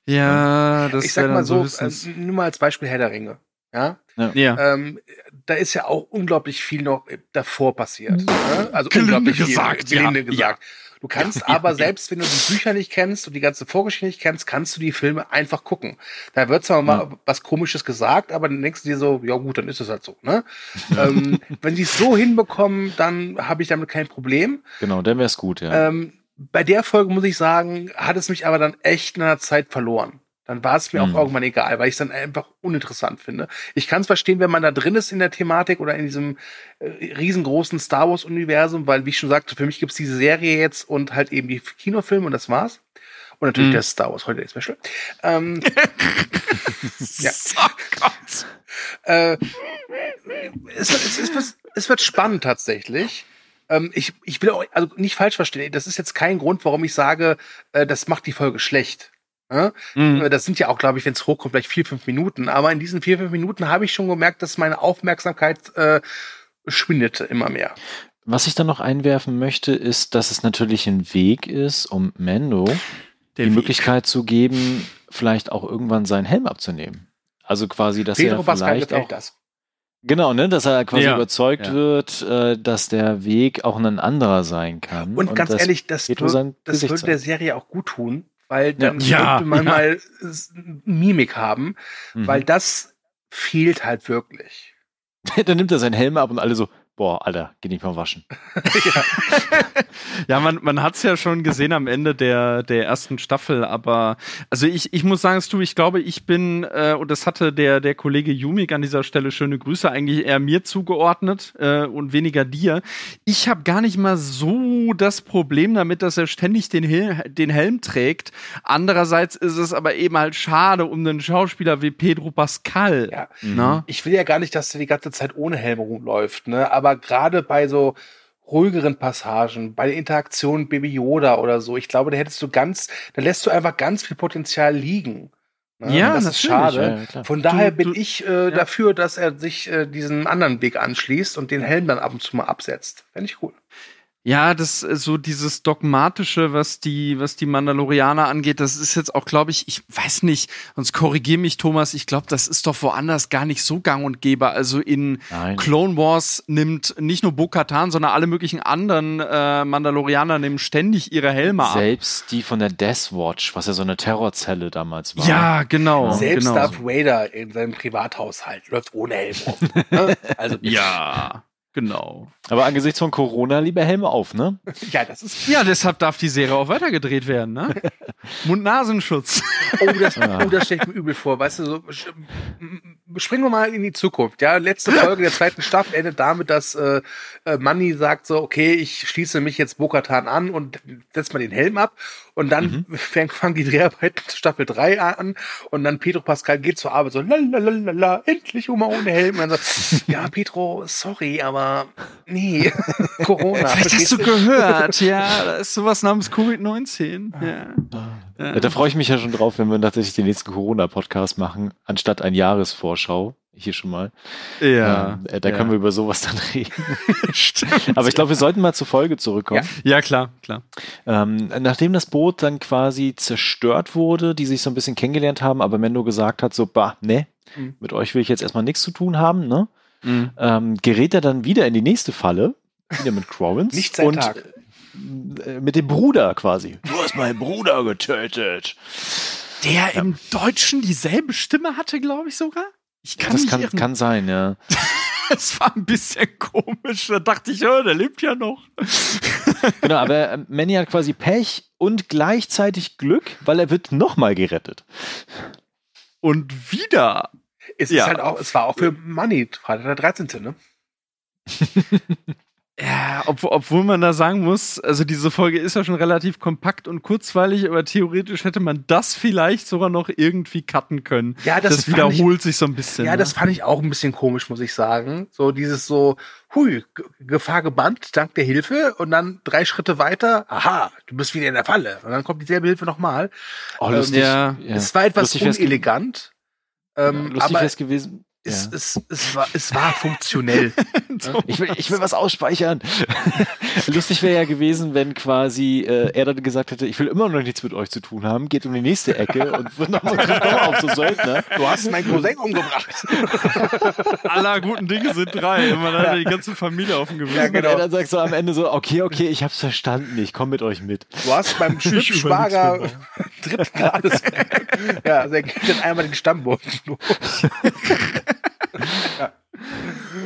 Ja, das Ich sag mal so, so äh, nur mal als Beispiel Herr der Ringe. Ja. ja. Ähm, da ist ja auch unglaublich viel noch davor passiert. Mhm. Ne? Also Gelinde unglaublich gesagt, viel. Gelinde ja. gesagt. Du kannst ja, aber, ja, selbst wenn du die Bücher nicht kennst und die ganze Vorgeschichte nicht kennst, kannst du die Filme einfach gucken. Da wird zwar mal was Komisches gesagt, aber dann denkst du dir so, ja gut, dann ist es halt so. Ne? ähm, wenn die es so hinbekommen, dann habe ich damit kein Problem. Genau, dann wäre es gut, ja. Ähm, bei der Folge muss ich sagen, hat es mich aber dann echt in einer Zeit verloren. Dann war es mir mhm. auch irgendwann egal, weil ich es dann einfach uninteressant finde. Ich kann es verstehen, wenn man da drin ist in der Thematik oder in diesem äh, riesengroßen Star Wars-Universum, weil, wie ich schon sagte, für mich gibt es diese Serie jetzt und halt eben die Kinofilme und das war's. Und natürlich mhm. der Star Wars heute Special. Ähm, ja. Oh Gott. Äh, es, es, es, es, es wird spannend tatsächlich. Ähm, ich, ich will auch, also nicht falsch verstehen, das ist jetzt kein Grund, warum ich sage, äh, das macht die Folge schlecht. Ja? Mhm. Äh, das sind ja auch, glaube ich, wenn es hochkommt, vielleicht vier, fünf Minuten. Aber in diesen vier, fünf Minuten habe ich schon gemerkt, dass meine Aufmerksamkeit äh, schwindet immer mehr. Was ich dann noch einwerfen möchte, ist, dass es natürlich ein Weg ist, um Mando Der die Weg. Möglichkeit zu geben, vielleicht auch irgendwann seinen Helm abzunehmen. Also quasi, dass Pedro er vielleicht auch das. Genau, ne, dass er quasi ja, überzeugt ja. wird, äh, dass der Weg auch ein anderer sein kann. Und, und ganz ehrlich, das, wird, das würde der Serie auch gut tun, weil dann ja, könnte man mal Mimik haben, mhm. weil das fehlt halt wirklich. dann nimmt er seinen Helm ab und alle so, boah, Alter, geh nicht mal waschen. ja, ja man, man hat es ja schon gesehen am Ende der, der ersten Staffel, aber also ich, ich muss sagen, du, ich glaube, ich bin, äh, und das hatte der, der Kollege Jumik an dieser Stelle schöne Grüße, eigentlich eher mir zugeordnet äh, und weniger dir. Ich habe gar nicht mal so das Problem damit, dass er ständig den, Hel den Helm trägt. Andererseits ist es aber eben halt schade um einen Schauspieler wie Pedro Pascal. Ja. Mhm. Ich will ja gar nicht, dass er die ganze Zeit ohne Helm rumläuft, ne? Aber aber gerade bei so ruhigeren Passagen, bei der Interaktion Baby Yoda oder so, ich glaube, da hättest du ganz, da lässt du einfach ganz viel Potenzial liegen. Ne? Ja, das ist schade. Ja, Von daher du, bin du, ich äh, ja. dafür, dass er sich äh, diesen anderen Weg anschließt und den Helm dann ab und zu mal absetzt. Fände ich cool. Ja, das äh, so dieses dogmatische, was die was die Mandalorianer angeht, das ist jetzt auch, glaube ich, ich weiß nicht, sonst korrigier mich Thomas, ich glaube, das ist doch woanders gar nicht so gang und gäbe. Also in Nein. Clone Wars nimmt nicht nur Bo-Katan, sondern alle möglichen anderen äh, Mandalorianer nehmen ständig ihre Helme Selbst ab. Selbst die von der Death Watch, was ja so eine Terrorzelle damals war. Ja, genau. Selbst genau. Darth Vader in seinem Privathaushalt läuft ohne Helm rum. Ne? also ja. Genau. Aber angesichts von Corona lieber Helme auf, ne? Ja, das ist. Ja, deshalb darf die Serie auch weitergedreht werden, ne? Mund-Nasenschutz. Oh, das, oh, das stelle ich mir übel vor. Weißt du, so, springen wir mal in die Zukunft. Ja, letzte Folge der zweiten Staffel endet damit, dass äh, äh Manny sagt so, okay, ich schließe mich jetzt Bokatan an und setze mal den Helm ab. Und dann mhm. fangen die Dreharbeiten Staffel 3 an und dann Pedro Pascal geht zur Arbeit so, lalalala, endlich Oma ohne Helm. Und dann so, ja, Pedro, sorry, aber nee, Corona. Vielleicht hast du gehört, ja, da ist sowas namens Covid-19. Ja. Ja. Da freue ich mich ja schon drauf, wenn wir tatsächlich den nächsten Corona-Podcast machen, anstatt ein Jahresvorschau. Hier schon mal. Ja. Ähm, äh, da ja. können wir über sowas dann reden. Stimmt. Aber ich glaube, wir sollten mal zur Folge zurückkommen. Ja, ja klar, klar. Ähm, nachdem das Boot dann quasi zerstört wurde, die sich so ein bisschen kennengelernt haben, aber Mendo gesagt hat, so, bah, ne, mhm. mit euch will ich jetzt erstmal nichts zu tun haben, ne? Mhm. Ähm, gerät er dann wieder in die nächste Falle, wieder mit Crowens. Nicht sein und Tag. Äh, mit dem Bruder quasi. Du hast meinen Bruder getötet. Der ja. im Deutschen dieselbe Stimme hatte, glaube ich sogar. Ich kann ja, das kann, kann, sein, ja. Es war ein bisschen komisch. Da dachte ich, oh, der lebt ja noch. genau, aber äh, Manny hat quasi Pech und gleichzeitig Glück, weil er wird nochmal gerettet. Und wieder. Es ja. ist halt auch, es war auch für Money, Freitag der 13. ne? Ja, ob, obwohl man da sagen muss, also diese Folge ist ja schon relativ kompakt und kurzweilig, aber theoretisch hätte man das vielleicht sogar noch irgendwie cutten können. Ja, das, das wiederholt ich, sich so ein bisschen. Ja, ne? das fand ich auch ein bisschen komisch, muss ich sagen. So dieses so, hui, Gefahr gebannt, dank der Hilfe und dann drei Schritte weiter, aha, du bist wieder in der Falle. Und dann kommt dieselbe Hilfe nochmal. Oh, lustig. Ähm, ja. Es war etwas lustig unelegant. Ähm, lustig wäre es gewesen, es, ja. es, es, war, es war funktionell. ich, will, ich will was ausspeichern. Lustig wäre ja gewesen, wenn quasi äh, er dann gesagt hätte, ich will immer noch nichts mit euch zu tun haben, geht um die nächste Ecke und wird nochmal noch auf so Söldner. Du hast meinen Cousin umgebracht. Aller guten Dinge sind drei. Und man hat ja die ganze Familie auf dem Gewissen. Ja, genau. Und er dann sagt so am Ende so, okay, okay, ich hab's verstanden, ich komme mit euch mit. Du hast beim Schwager dritten Grades. ja, also er geht dann einmal den Stammboden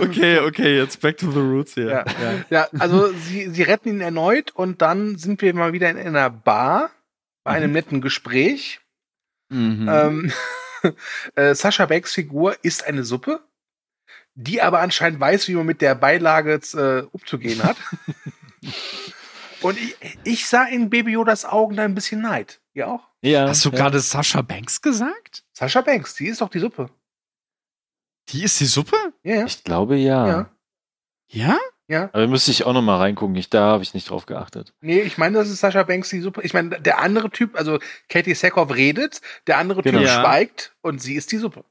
Okay, okay, jetzt back to the roots hier. Ja, ja. ja also sie, sie retten ihn erneut und dann sind wir mal wieder in einer Bar bei einem mhm. netten Gespräch. Mhm. Ähm, äh, Sascha Banks Figur ist eine Suppe, die aber anscheinend weiß, wie man mit der Beilage äh, umzugehen hat. und ich, ich sah in Baby Yodas Augen da ein bisschen Neid. Ihr auch? Ja. Hast du ja. gerade Sascha Banks gesagt? Sascha Banks, die ist doch die Suppe. Die ist die Suppe? Ja. Ich glaube ja. Ja? Ja? ja. Aber müsste ich auch noch mal reingucken. Ich, da habe ich nicht drauf geachtet. Nee, ich meine, das ist Sascha Banks die Suppe. Ich meine, der andere Typ, also Katie Sackhoff redet, der andere genau. Typ ja. schweigt und sie ist die Suppe.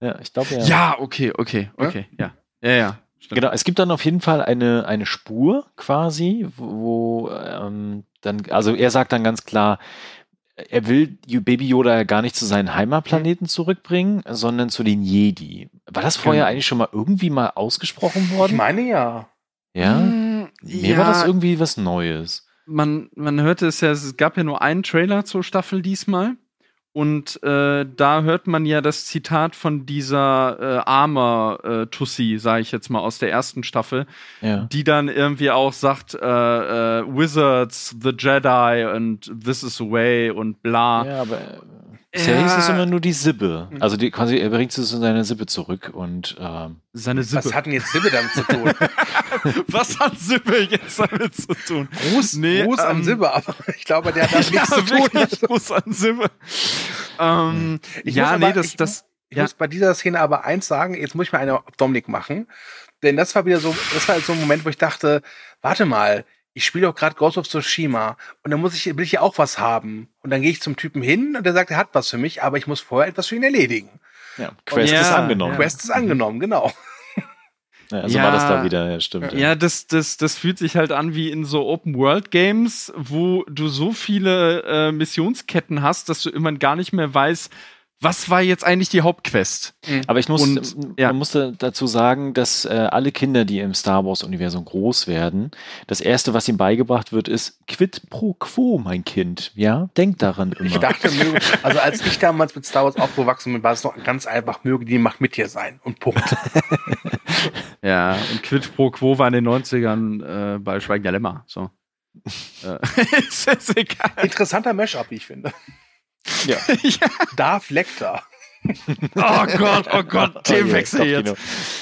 Ja, ich glaube ja. Ja, okay, okay, okay, ja. Ja, ja. ja stimmt. Genau, es gibt dann auf jeden Fall eine, eine Spur quasi, wo, wo ähm, dann, also er sagt dann ganz klar, er will Baby Yoda ja gar nicht zu seinen Heimatplaneten zurückbringen, sondern zu den Jedi. War das vorher genau. eigentlich schon mal irgendwie mal ausgesprochen worden? Ich meine ja. Ja? Hm, Mir ja. war das irgendwie was Neues. Man, man hörte es ja, es gab ja nur einen Trailer zur Staffel diesmal. Und äh, da hört man ja das Zitat von dieser äh, Armor-Tussi, äh, sage ich jetzt mal, aus der ersten Staffel, ja. die dann irgendwie auch sagt, äh, äh, Wizards, the Jedi and this is the way und bla. Ja, aber Bisher hieß es immer nur die Sibbe. Mhm. Also die, quasi, er bringt es in seine Sibbe zurück und ähm, seine Sibbe. Was hat denn jetzt Sibbe damit zu tun? Was hat Sibbe jetzt damit zu tun? Gruß, nee, Gruß ähm, an Sibbe, aber ich glaube, der hat damit nichts zu tun. Gruß an Sibbe. ähm, ja, aber, nee, das, ich, das. Ich ja. muss bei dieser Szene aber eins sagen, jetzt muss ich mal eine auf Dominik machen. Denn das war wieder so, das war so ein Moment, wo ich dachte, warte mal, ich spiele doch gerade Ghost of Tsushima und dann muss ich, will ich ja auch was haben. Und dann gehe ich zum Typen hin und der sagt, er hat was für mich, aber ich muss vorher etwas für ihn erledigen. Ja, Quest ja, ist angenommen. Quest ist angenommen, genau. Ja, so ja, war das da wieder, ja, stimmt. Ja, ja, das, das, das fühlt sich halt an wie in so Open-World-Games, wo du so viele äh, Missionsketten hast, dass du immer gar nicht mehr weißt, was war jetzt eigentlich die Hauptquest? Mhm. Aber ich muss, und, ja. man musste dazu sagen, dass äh, alle Kinder, die im Star Wars-Universum groß werden, das erste, was ihnen beigebracht wird, ist Quid pro quo, mein Kind. Ja, denk daran immer. Ich dachte, also als ich damals mit Star Wars aufgewachsen bin, war es noch ganz einfach, möge die Macht mit dir sein. Und Punkt. ja, und Quid pro quo war in den 90ern äh, bei Schweigen der Lämmer. So. äh, ist, ist egal. Interessanter Mashup, wie ich finde. Ja. ja. Darth Lecter. oh Gott, oh Gott, Themenwechsel oh jetzt.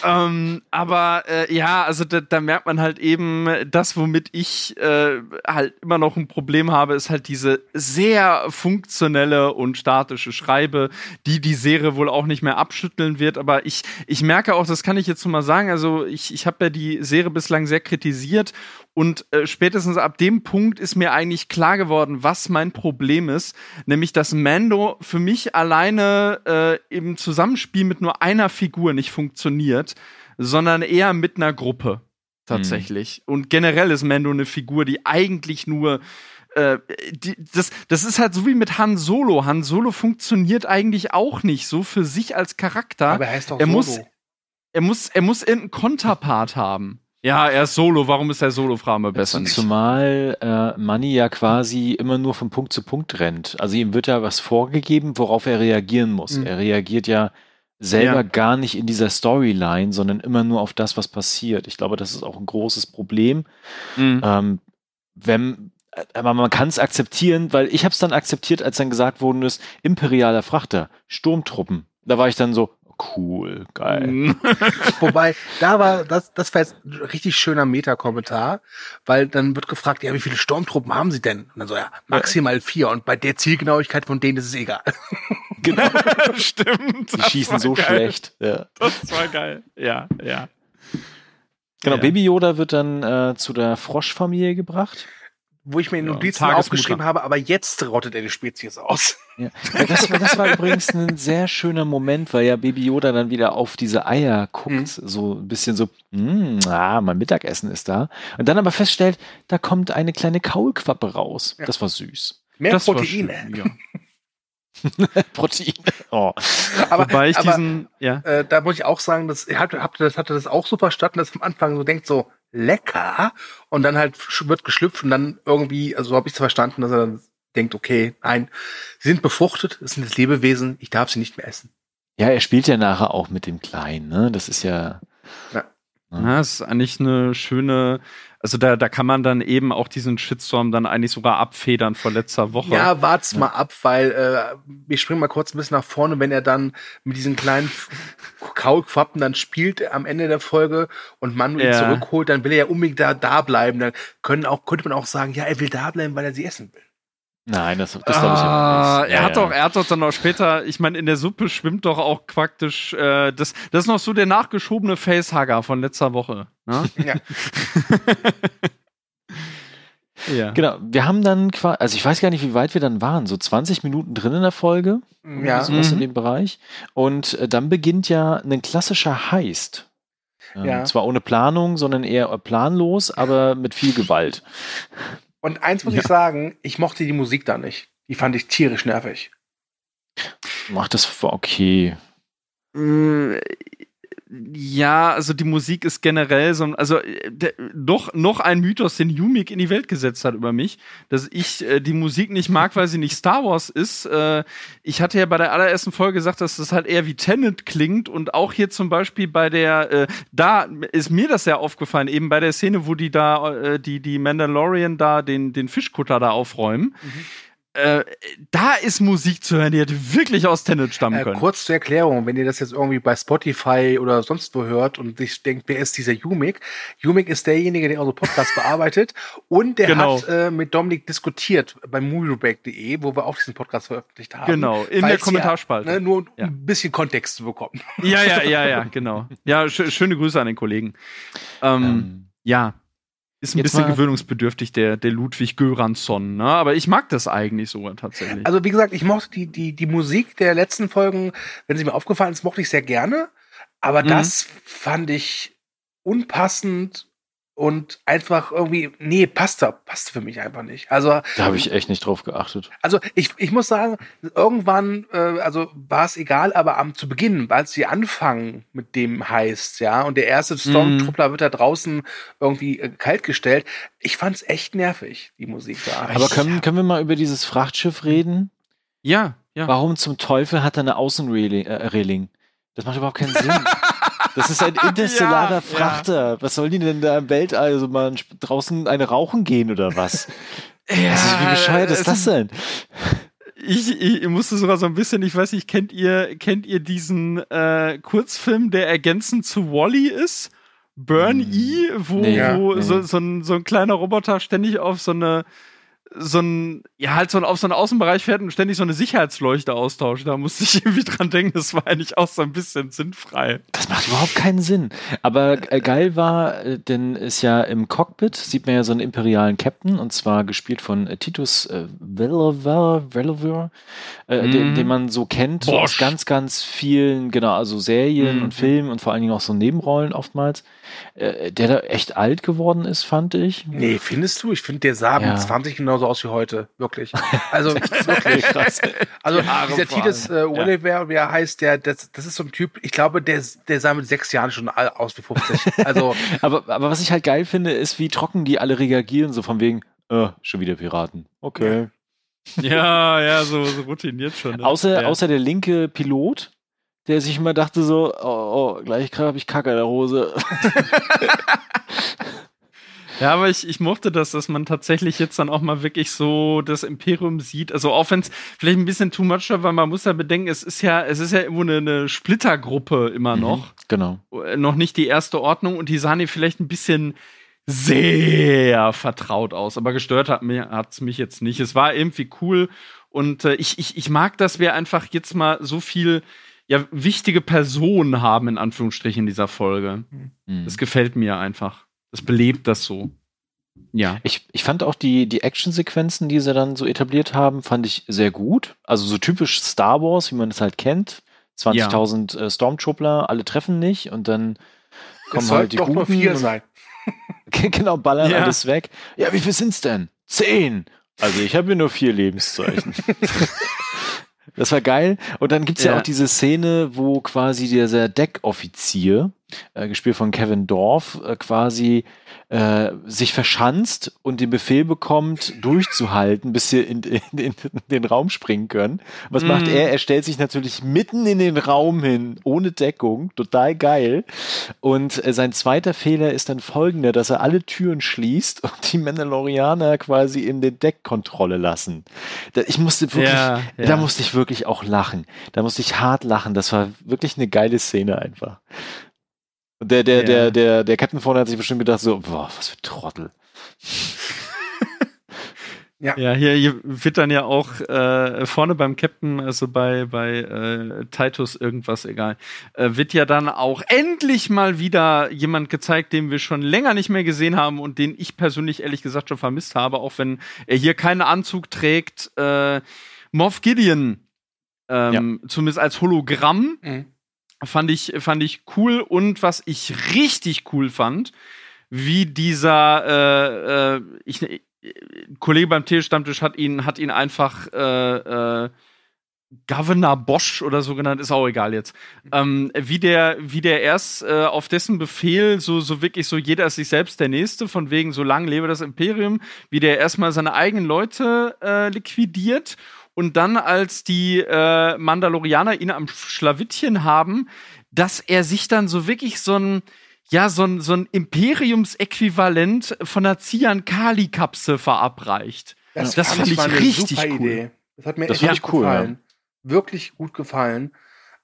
Ähm, aber äh, ja, also da, da, merkt man halt eben, das, womit ich äh, halt immer noch ein Problem habe, ist halt diese sehr funktionelle und statische Schreibe, die die Serie wohl auch nicht mehr abschütteln wird. Aber ich, ich merke auch, das kann ich jetzt mal sagen, also ich, ich habe ja die Serie bislang sehr kritisiert und äh, spätestens ab dem Punkt ist mir eigentlich klar geworden, was mein Problem ist. Nämlich, dass Mando für mich alleine äh, im Zusammenspiel mit nur einer Figur nicht funktioniert, sondern eher mit einer Gruppe tatsächlich. Mhm. Und generell ist Mando eine Figur, die eigentlich nur äh, die, das, das ist halt so wie mit Han Solo. Han Solo funktioniert eigentlich auch nicht so für sich als Charakter. Aber er heißt doch er Solo. Muss, er muss, er muss irgendeinen Konterpart haben. Ja, er ist Solo. Warum ist der Solo-Frame besser? Nicht? Zumal äh, Money ja quasi immer nur von Punkt zu Punkt rennt. Also ihm wird ja was vorgegeben, worauf er reagieren muss. Mhm. Er reagiert ja selber ja. gar nicht in dieser Storyline, sondern immer nur auf das, was passiert. Ich glaube, das ist auch ein großes Problem. Mhm. Ähm, wenn, aber man kann es akzeptieren, weil ich habe es dann akzeptiert, als dann gesagt worden ist, imperialer Frachter, Sturmtruppen. Da war ich dann so, cool, geil. Mhm. Wobei, da war, das, das war jetzt ein richtig schöner Meta-Kommentar, weil dann wird gefragt, ja, wie viele Sturmtruppen haben sie denn? Und dann so, ja, maximal vier. Und bei der Zielgenauigkeit von denen ist es egal. Genau. Stimmt. Die schießen so geil. schlecht. Ja. Das war geil. Ja, ja. Genau, ja. Baby Yoda wird dann äh, zu der Froschfamilie gebracht wo ich mir in Notizen ja, aufgeschrieben habe, aber jetzt rottet er die Spezies aus. Ja. Das, das, war übrigens ein sehr schöner Moment, weil ja Baby Yoda dann wieder auf diese Eier guckt, mhm. so ein bisschen so, mm, ah, mein Mittagessen ist da. Und dann aber feststellt, da kommt eine kleine Kaulquappe raus. Ja. Das war süß. Mehr das Proteine. Ja. Proteine. Oh. Aber, Wobei ich aber, diesen, ja. Äh, da muss ich auch sagen, dass, habt, habt, das hatte das auch so verstanden, dass am Anfang so denkt so, lecker. Und dann halt wird geschlüpft und dann irgendwie, also so habe ich es verstanden, dass er dann denkt, okay, nein, sie sind befruchtet, es sind das Lebewesen, ich darf sie nicht mehr essen. Ja, er spielt ja nachher auch mit dem Kleinen, ne? Das ist ja. ja. Ja, das ist eigentlich eine schöne, also da, da kann man dann eben auch diesen Shitstorm dann eigentlich sogar abfedern vor letzter Woche. Ja, wart's ja. mal ab, weil äh, wir springen mal kurz ein bisschen nach vorne, wenn er dann mit diesen kleinen Kaulquappen dann spielt am Ende der Folge und Manuel ja. zurückholt, dann will er ja unbedingt da, da bleiben. Dann können auch, könnte man auch sagen, ja, er will da bleiben, weil er sie essen will. Nein, das, das glaube ich ah, nicht. Er ja, hat ja. doch, er hat doch dann noch später, ich meine, in der Suppe schwimmt doch auch praktisch, äh, das, das ist noch so der nachgeschobene Facehugger von letzter Woche. Ne? Ja. ja. Genau, wir haben dann quasi, also ich weiß gar nicht, wie weit wir dann waren, so 20 Minuten drin in der Folge. Ja. Sowas mhm. in dem Bereich. Und äh, dann beginnt ja ein klassischer Heist. Ähm, ja. Zwar ohne Planung, sondern eher planlos, aber mit viel Gewalt. Und eins muss ja. ich sagen, ich mochte die Musik da nicht. Die fand ich tierisch nervig. Mach das okay. Ja, also die Musik ist generell so, also äh, der, doch noch ein Mythos, den Yumik in die Welt gesetzt hat über mich, dass ich äh, die Musik nicht mag, weil sie nicht Star Wars ist. Äh, ich hatte ja bei der allerersten Folge gesagt, dass das halt eher wie Tenet klingt und auch hier zum Beispiel bei der, äh, da ist mir das sehr aufgefallen, eben bei der Szene, wo die da, äh, die, die Mandalorian da den, den Fischkutter da aufräumen. Mhm äh, da ist Musik zu hören, die hätte wirklich aus Tenet stammen äh, können. Äh, kurz zur Erklärung, wenn ihr das jetzt irgendwie bei Spotify oder sonst wo hört und sich denkt, wer ist dieser Jumik? Jumik ist derjenige, der unsere Podcast bearbeitet und der genau. hat äh, mit Dominik diskutiert bei moviebreak.de, wo wir auch diesen Podcast veröffentlicht haben. Genau, in der Kommentarspalte. Ja, ne, nur ja. ein bisschen Kontext zu bekommen. Ja, ja, ja, ja, genau. Ja, sch schöne Grüße an den Kollegen. Ähm, ähm. Ja, ist ein Jetzt bisschen gewöhnungsbedürftig, der, der Ludwig Göransson, ne? Aber ich mag das eigentlich so tatsächlich. Also, wie gesagt, ich mochte die, die, die Musik der letzten Folgen, wenn sie mir aufgefallen ist, mochte ich sehr gerne. Aber mhm. das fand ich unpassend und einfach irgendwie, nee, passt da, passt für mich einfach nicht. Also da habe ich echt nicht drauf geachtet. Also ich, ich muss sagen, irgendwann, äh, also war es egal, aber am zu Beginn, als sie anfangen mit dem heißt, ja, und der erste Stormtruppler mm. wird da draußen irgendwie äh, kalt gestellt. Ich fand's echt nervig, die Musik da. Aber können, können wir mal über dieses Frachtschiff reden? Ja, ja. Warum zum Teufel hat er eine Außenreling? Äh, das macht überhaupt keinen Sinn. Das ist ein interstellarer ja, Frachter. Ja. Was sollen die denn da im Weltall? Also mal draußen eine rauchen gehen oder was? Ja, also, wie bescheuert ist das denn? Ich, ich, ich musste sogar so ein bisschen, ich weiß nicht, kennt ihr, kennt ihr diesen äh, Kurzfilm, der ergänzend zu Wally ist? Burn hm. E, wo, nee, wo nee. So, so, ein, so ein kleiner Roboter ständig auf so eine so ein, ja, halt so auf so einen Außenbereich fährt und ständig so eine Sicherheitsleuchte austauscht. Da musste ich irgendwie dran denken, das war eigentlich auch so ein bisschen sinnfrei. Das macht überhaupt keinen Sinn. Aber äh, geil war, äh, denn ist ja im Cockpit, sieht man ja so einen imperialen Captain, und zwar gespielt von äh, Titus äh, Welliver, äh, mm. den, den, man so kennt, so aus ganz, ganz vielen, genau, also Serien mm. und Filmen und vor allen Dingen auch so Nebenrollen oftmals. Äh, der da echt alt geworden ist, fand ich. Nee, findest du? Ich finde, der sah ja. mit 20 genauso aus wie heute. Wirklich. Also, wirklich. krass. Also, Jahre dieser Titus äh, Oliver, ja. wer heißt der, das, das ist so ein Typ, ich glaube, der, der sah mit sechs Jahren schon aus wie 50. Also. aber, aber was ich halt geil finde, ist, wie trocken die alle reagieren, so von wegen, äh, schon wieder Piraten. Okay. Ja, ja, so, so routiniert schon. Ne? Außer, ja. außer der linke Pilot, der sich immer dachte so, oh, oh gleich habe ich Kacke in der Hose. Ja, aber ich, ich mochte das, dass man tatsächlich jetzt dann auch mal wirklich so das Imperium sieht. Also auch wenn es vielleicht ein bisschen too much war, weil man muss ja bedenken, es ist ja, es ist ja irgendwo eine, eine Splittergruppe immer mhm, noch. Mhm, genau. Noch nicht die erste Ordnung und die sahen hier vielleicht ein bisschen sehr vertraut aus. Aber gestört hat es mich jetzt nicht. Es war irgendwie cool und äh, ich, ich, ich mag, dass wir einfach jetzt mal so viel ja, wichtige Personen haben, in Anführungsstrichen, in dieser Folge. Mhm. Das gefällt mir einfach. Das belebt das so. Ja. Ich, ich fand auch die, die Actionsequenzen, die sie dann so etabliert haben, fand ich sehr gut. Also so typisch Star Wars, wie man es halt kennt. 20.000 ja. äh, Stormtroopler, alle treffen nicht und dann kommen halt die doch Guten. Nur vier sein. genau, ballern ja. alles weg. Ja, wie viel sind's denn? Zehn. Also ich habe hier nur vier Lebenszeichen. Das war geil. Und dann gibt's ja, ja auch diese Szene, wo quasi dieser Deckoffizier, äh, gespielt von Kevin Dorf, äh, quasi äh, sich verschanzt und den Befehl bekommt, durchzuhalten, bis sie in, in, in den Raum springen können. Was mm. macht er? Er stellt sich natürlich mitten in den Raum hin, ohne Deckung, total geil. Und äh, sein zweiter Fehler ist dann folgender, dass er alle Türen schließt und die Mandalorianer quasi in den Deckkontrolle lassen. Da, ich musste wirklich, ja, ja. da musste ich wirklich auch lachen. Da musste ich hart lachen. Das war wirklich eine geile Szene einfach. Der, der, ja. der, der, der Captain vorne hat sich bestimmt gedacht, so, boah, was für Trottel. Ja. ja, hier, hier wird dann ja auch äh, vorne beim Captain, also bei, bei äh, Titus irgendwas, egal, äh, wird ja dann auch endlich mal wieder jemand gezeigt, den wir schon länger nicht mehr gesehen haben und den ich persönlich ehrlich gesagt schon vermisst habe, auch wenn er hier keinen Anzug trägt. Äh, Moff Gideon, ähm, ja. zumindest als Hologramm. Mhm fand ich, fand ich cool. Und was ich richtig cool fand, wie dieser, äh, äh, ich, äh, Kollege beim Telestammtisch hat ihn, hat ihn einfach äh, äh, Governor Bosch oder so genannt, ist auch egal jetzt. Ähm, wie der, wie der erst äh, auf dessen Befehl so, so wirklich so jeder ist sich selbst der Nächste, von wegen so lang lebe das Imperium, wie der erstmal seine eigenen Leute äh, liquidiert und dann, als die äh, Mandalorianer ihn am Schlawittchen haben, dass er sich dann so wirklich so ein ja, so ein, so ein Imperiumsäquivalent von einer Cian-Kali-Kapsel verabreicht. Das, das fand, ich richtig cool. Idee. Das hat mir das echt cool, gefallen. Ja. Wirklich gut gefallen.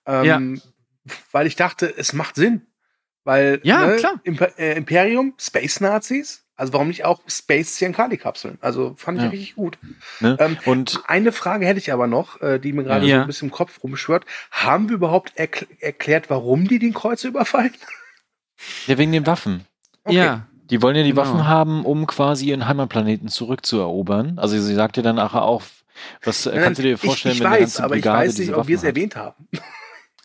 Ähm, ja. Weil ich dachte, es macht Sinn. Weil ja, ne, klar. Imper äh, Imperium, Space Nazis, also warum nicht auch Space Ciancali-Kapseln? Also fand ich ja. richtig gut. Ne? Ähm, und eine Frage hätte ich aber noch, äh, die mir gerade ja. so ein bisschen im Kopf rumschwört. Haben wir überhaupt erkl erklärt, warum die den Kreuzer überfallen? Ja, wegen den Waffen. Okay. Ja. Die wollen ja die genau. Waffen haben, um quasi ihren Heimatplaneten zurückzuerobern. Also sie sagt ja dann auch, was Nein, kannst du dir vorstellen, ich, ich wenn weiß, ganze aber Brigade ich weiß nicht, ob wir es erwähnt haben.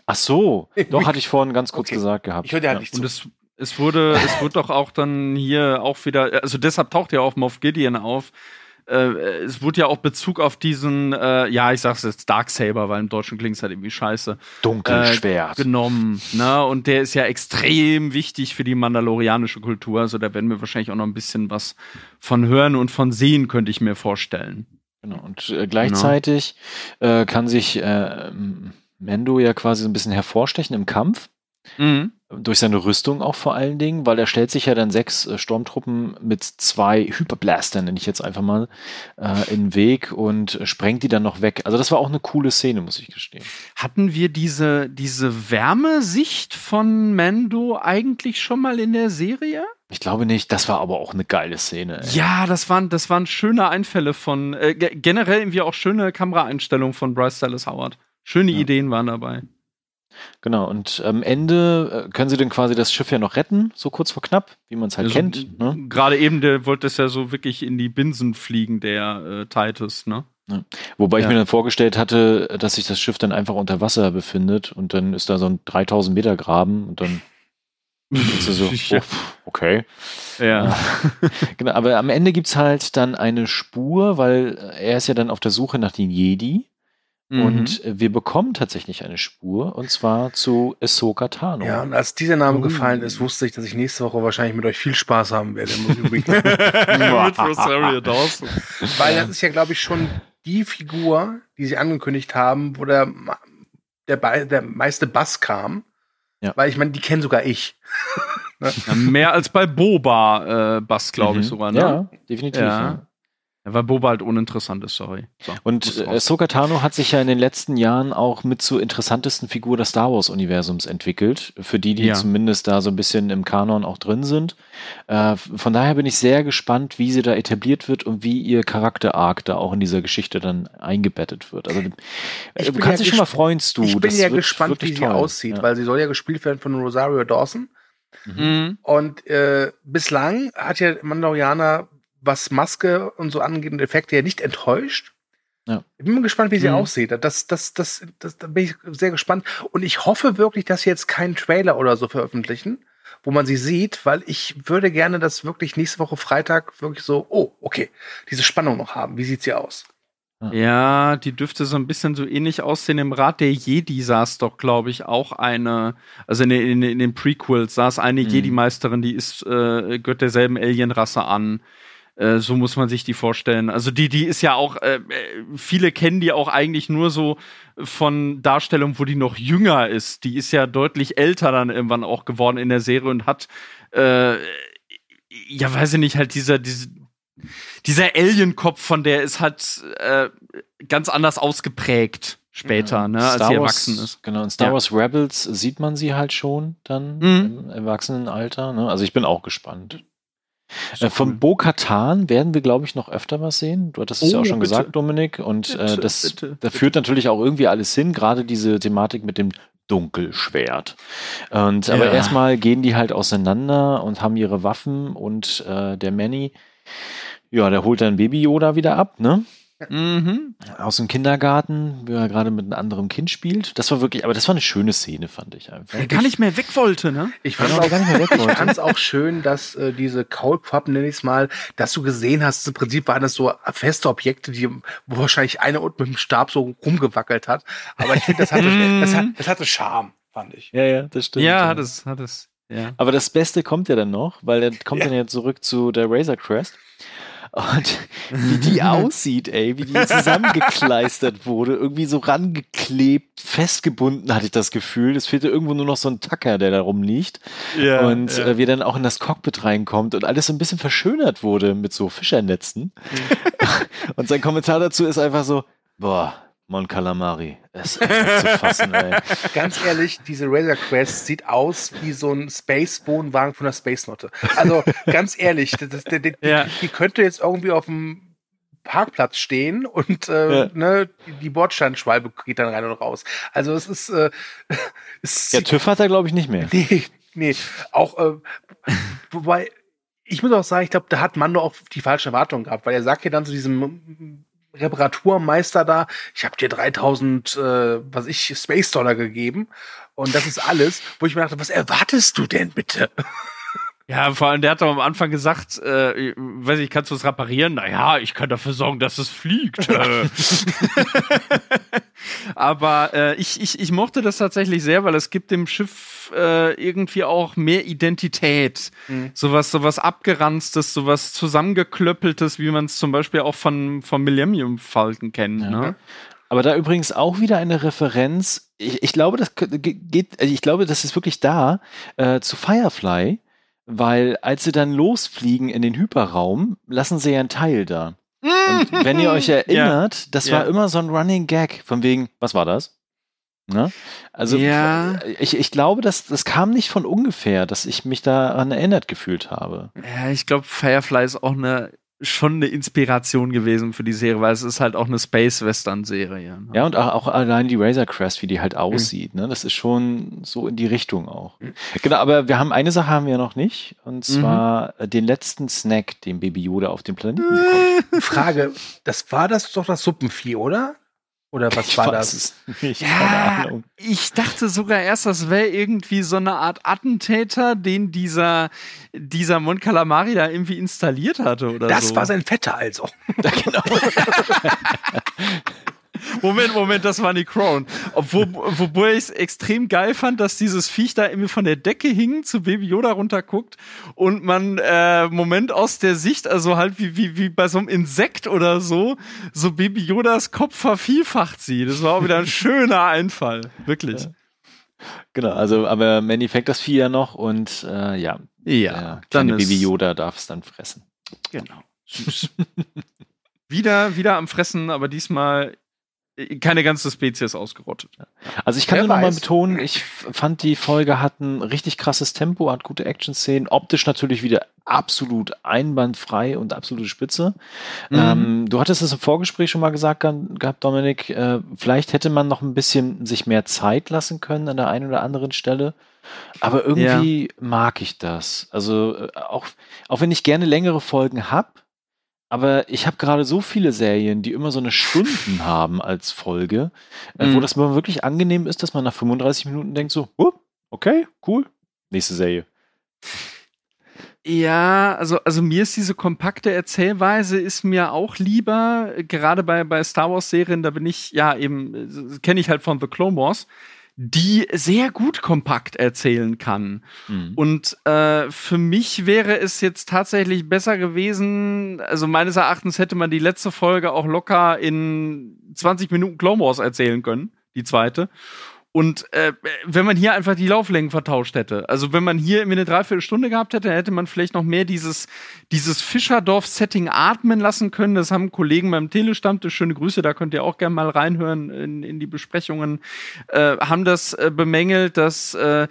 Ach so, doch hatte ich vorhin ganz kurz okay. gesagt gehabt. Ich höre ja. nicht zu. Und es Es wurde, es wurde doch auch dann hier auch wieder, also deshalb taucht ja auch Moff Gideon auf. Äh, es wurde ja auch Bezug auf diesen, äh, ja, ich sag's jetzt Darksaber, weil im Deutschen klingt es halt irgendwie scheiße. Dunkelschwert. Äh, genommen, ne? Und der ist ja extrem wichtig für die mandalorianische Kultur. Also da werden wir wahrscheinlich auch noch ein bisschen was von hören und von sehen, könnte ich mir vorstellen. Genau. Und äh, gleichzeitig genau. äh, kann sich äh, Mendo ja quasi so ein bisschen hervorstechen im Kampf. Mhm. Durch seine Rüstung auch vor allen Dingen, weil er stellt sich ja dann sechs äh, Sturmtruppen mit zwei Hyperblastern, nenne ich jetzt einfach mal, äh, in den Weg und sprengt die dann noch weg. Also das war auch eine coole Szene, muss ich gestehen. Hatten wir diese, diese Wärmesicht von Mando eigentlich schon mal in der Serie? Ich glaube nicht, das war aber auch eine geile Szene. Ey. Ja, das waren, das waren schöne Einfälle von, äh, generell irgendwie auch schöne Kameraeinstellungen von Bryce Dallas Howard. Schöne ja. Ideen waren dabei. Genau, und am Ende äh, können sie dann quasi das Schiff ja noch retten, so kurz vor knapp, wie man es halt also, kennt. Ne? Gerade eben, der wollte es ja so wirklich in die Binsen fliegen, der äh, Titus, ne? Ja. Wobei ja. ich mir dann vorgestellt hatte, dass sich das Schiff dann einfach unter Wasser befindet und dann ist da so ein 3000 Meter Graben und dann ist so, oh, okay. Ja. genau, aber am Ende gibt es halt dann eine Spur, weil er ist ja dann auf der Suche nach den Jedi. Mhm. Und wir bekommen tatsächlich eine Spur, und zwar zu Ahsoka Tano. Ja, und als dieser Name uh. gefallen ist, wusste ich, dass ich nächste Woche wahrscheinlich mit euch viel Spaß haben werde. mit Rosario Dawson. Weil das ist ja, glaube ich, schon die Figur, die sie angekündigt haben, wo der, der, der meiste Bass kam. Ja. Weil ich meine, die kennen sogar ich. ne? ja, mehr als bei Boba äh, Bass, glaube ich mhm. sogar. Ne? Ja, definitiv. Ja. Ja, weil Boba halt uninteressant ist, sorry. So, und äh, Sokatano hat sich ja in den letzten Jahren auch mit zur interessantesten Figur des Star Wars-Universums entwickelt. Für die, die ja. zumindest da so ein bisschen im Kanon auch drin sind. Äh, von daher bin ich sehr gespannt, wie sie da etabliert wird und wie ihr Charakter-Arc da auch in dieser Geschichte dann eingebettet wird. Also ich du kannst ja dich schon mal freuen, du. Ich bin ja gespannt, wie sie aussieht, ja. weil sie soll ja gespielt werden von Rosario Dawson. Mhm. Und äh, bislang hat ja Mandalorianer was Maske und so angeht und Effekte ja nicht enttäuscht. Ja. Ich bin mal gespannt, wie sie mhm. aussieht. Das, das, das, das, da bin ich sehr gespannt. Und ich hoffe wirklich, dass sie jetzt keinen Trailer oder so veröffentlichen, wo man sie sieht, weil ich würde gerne das wirklich nächste Woche Freitag wirklich so, oh, okay, diese Spannung noch haben. Wie sieht sie aus? Ja, die dürfte so ein bisschen so ähnlich aussehen. Im Rat der Jedi saß doch, glaube ich, auch eine, also in, in, in den Prequels saß eine mhm. Jedi-Meisterin, die ist, äh, gehört derselben Alienrasse an. Äh, so muss man sich die vorstellen. Also die, die ist ja auch, äh, viele kennen die auch eigentlich nur so von Darstellung, wo die noch jünger ist. Die ist ja deutlich älter dann irgendwann auch geworden in der Serie und hat, äh, ja, weiß ich nicht, halt dieser, diese, dieser Alien-Kopf von der ist halt äh, ganz anders ausgeprägt später, ja, ne, als sie erwachsen ist. Genau, in Star ja. Wars Rebels sieht man sie halt schon dann mhm. im Erwachsenenalter. Ne? Also ich bin auch gespannt. Äh, von cool. Bo Katan werden wir, glaube ich, noch öfter was sehen. Du hattest es ja auch oh, schon bitte. gesagt, Dominik. Und bitte, äh, das, bitte, da führt natürlich auch irgendwie alles hin, gerade diese Thematik mit dem Dunkelschwert. Und ja. aber erstmal gehen die halt auseinander und haben ihre Waffen und äh, der Manny, ja, der holt dann Baby Yoda wieder ab, ne? Mhm. Aus dem Kindergarten, wie er gerade mit einem anderen Kind spielt. Das war wirklich, aber das war eine schöne Szene, fand ich einfach. Der gar nicht mehr weg wollte, ne? Ich fand es auch, auch schön, dass äh, diese Kaulquappen, nenne ich es mal, dass du gesehen hast, im Prinzip waren das so feste Objekte, die, wo wahrscheinlich einer unten mit dem Stab so rumgewackelt hat. Aber ich finde, das hatte, das, hat, das hatte Charme, fand ich. Ja, ja, das stimmt. Ja, hat es, hat es. Ja. Aber das Beste kommt ja dann noch, weil er kommt ja. dann ja zurück zu der Razor Crest. Und wie die aussieht, ey, wie die zusammengekleistert wurde, irgendwie so rangeklebt, festgebunden, hatte ich das Gefühl. Es fehlte irgendwo nur noch so ein Tacker, der da rumliegt. Ja, und ja. Äh, wie dann auch in das Cockpit reinkommt und alles so ein bisschen verschönert wurde mit so Fischernetzen. Mhm. und sein Kommentar dazu ist einfach so, boah, Mon Calamari. Es ist zu fassen, ey. Ganz ehrlich, diese Razor Quest sieht aus wie so ein Space-Wohnwagen von der Space Note. Also, ganz ehrlich, das, das, die, ja. die, könnte jetzt irgendwie auf dem Parkplatz stehen und äh, ja. ne, die Bordsteinschwalbe geht dann rein und raus. Also es ist, äh, es Der TÜV hat er, glaube ich, nicht mehr. Nee, nee. Auch, äh, wobei, ich muss auch sagen, ich glaube, da hat Mando auch die falsche Erwartung gehabt, weil er sagt ja dann zu diesem Reparaturmeister da, ich habe dir 3000, äh, was ich, Space Dollar gegeben und das ist alles, wo ich mir dachte, was erwartest du denn bitte? Ja, vor allem, der hat doch am Anfang gesagt, äh, weiß ich, kannst du es reparieren? Naja, ich kann dafür sorgen, dass es fliegt. Aber äh, ich, ich, ich mochte das tatsächlich sehr, weil es gibt dem Schiff äh, irgendwie auch mehr Identität. Mhm. Sowas, sowas abgeranztes, sowas zusammengeklöppeltes, wie man es zum Beispiel auch von, vom Millennium Falcon kennt. Ja. Ne? Aber da übrigens auch wieder eine Referenz. Ich, ich glaube, das geht, also ich glaube, das ist wirklich da äh, zu Firefly weil als sie dann losfliegen in den Hyperraum, lassen sie ja einen Teil da. Und wenn ihr euch erinnert, ja. das war immer so ein Running Gag von wegen, was war das? Ne? Also ja. ich, ich glaube, dass das kam nicht von ungefähr, dass ich mich daran erinnert gefühlt habe. Ja, ich glaube, Firefly ist auch eine schon eine Inspiration gewesen für die Serie, weil es ist halt auch eine Space-Western-Serie. Ne? Ja, und auch, auch, allein die Razor Crest, wie die halt aussieht, mhm. ne? Das ist schon so in die Richtung auch. Mhm. Genau, aber wir haben eine Sache haben wir noch nicht, und mhm. zwar mhm. den letzten Snack, den Baby Yoda auf dem Planeten bekommt. Frage, das war das doch das Suppenvieh, oder? Oder was ich war das? Nicht, ja, ich dachte sogar erst, das wäre irgendwie so eine Art Attentäter, den dieser, dieser Mon Calamari da irgendwie installiert hatte oder das so. Das war sein Vetter also. Ja, genau. Moment, Moment, das war die Crown. Obwohl, wobei ich es extrem geil fand, dass dieses Viech da irgendwie von der Decke hing, zu Baby Yoda runterguckt und man äh, Moment aus der Sicht, also halt wie, wie, wie bei so einem Insekt oder so, so Baby Yodas Kopf vervielfacht sieht. Das war auch wieder ein schöner Einfall. Wirklich. Ja. Genau, also aber im Endeffekt das Vieh ja noch und äh, ja, ja dann Baby Yoda darf es dann fressen. Genau. wieder, wieder am Fressen, aber diesmal keine ganze Spezies ausgerottet. Also ich kann nur noch mal betonen, ich fand die Folge hat ein richtig krasses Tempo, hat gute Action-Szenen, optisch natürlich wieder absolut einwandfrei und absolute Spitze. Mhm. Ähm, du hattest es im Vorgespräch schon mal gesagt gehabt, Dominik, äh, vielleicht hätte man noch ein bisschen sich mehr Zeit lassen können an der einen oder anderen Stelle. Aber irgendwie ja. mag ich das. Also äh, auch, auch wenn ich gerne längere Folgen hab, aber ich habe gerade so viele Serien, die immer so eine Stunden haben als Folge, äh, mhm. wo das mal wirklich angenehm ist, dass man nach 35 Minuten denkt so, oh, okay, cool, nächste Serie. Ja, also, also mir ist diese kompakte Erzählweise ist mir auch lieber, gerade bei, bei Star Wars Serien, da bin ich, ja, eben, äh, kenne ich halt von The Clone Wars die sehr gut kompakt erzählen kann. Mhm. Und äh, für mich wäre es jetzt tatsächlich besser gewesen, also meines Erachtens hätte man die letzte Folge auch locker in 20 Minuten Clone Wars erzählen können, die zweite. Und äh, wenn man hier einfach die Lauflängen vertauscht hätte, also wenn man hier eine Dreiviertelstunde gehabt hätte, hätte man vielleicht noch mehr dieses, dieses Fischerdorf-Setting atmen lassen können. Das haben Kollegen beim Telestammtisch, schöne Grüße, da könnt ihr auch gerne mal reinhören in, in die Besprechungen, äh, haben das äh, bemängelt, dass, äh, äh,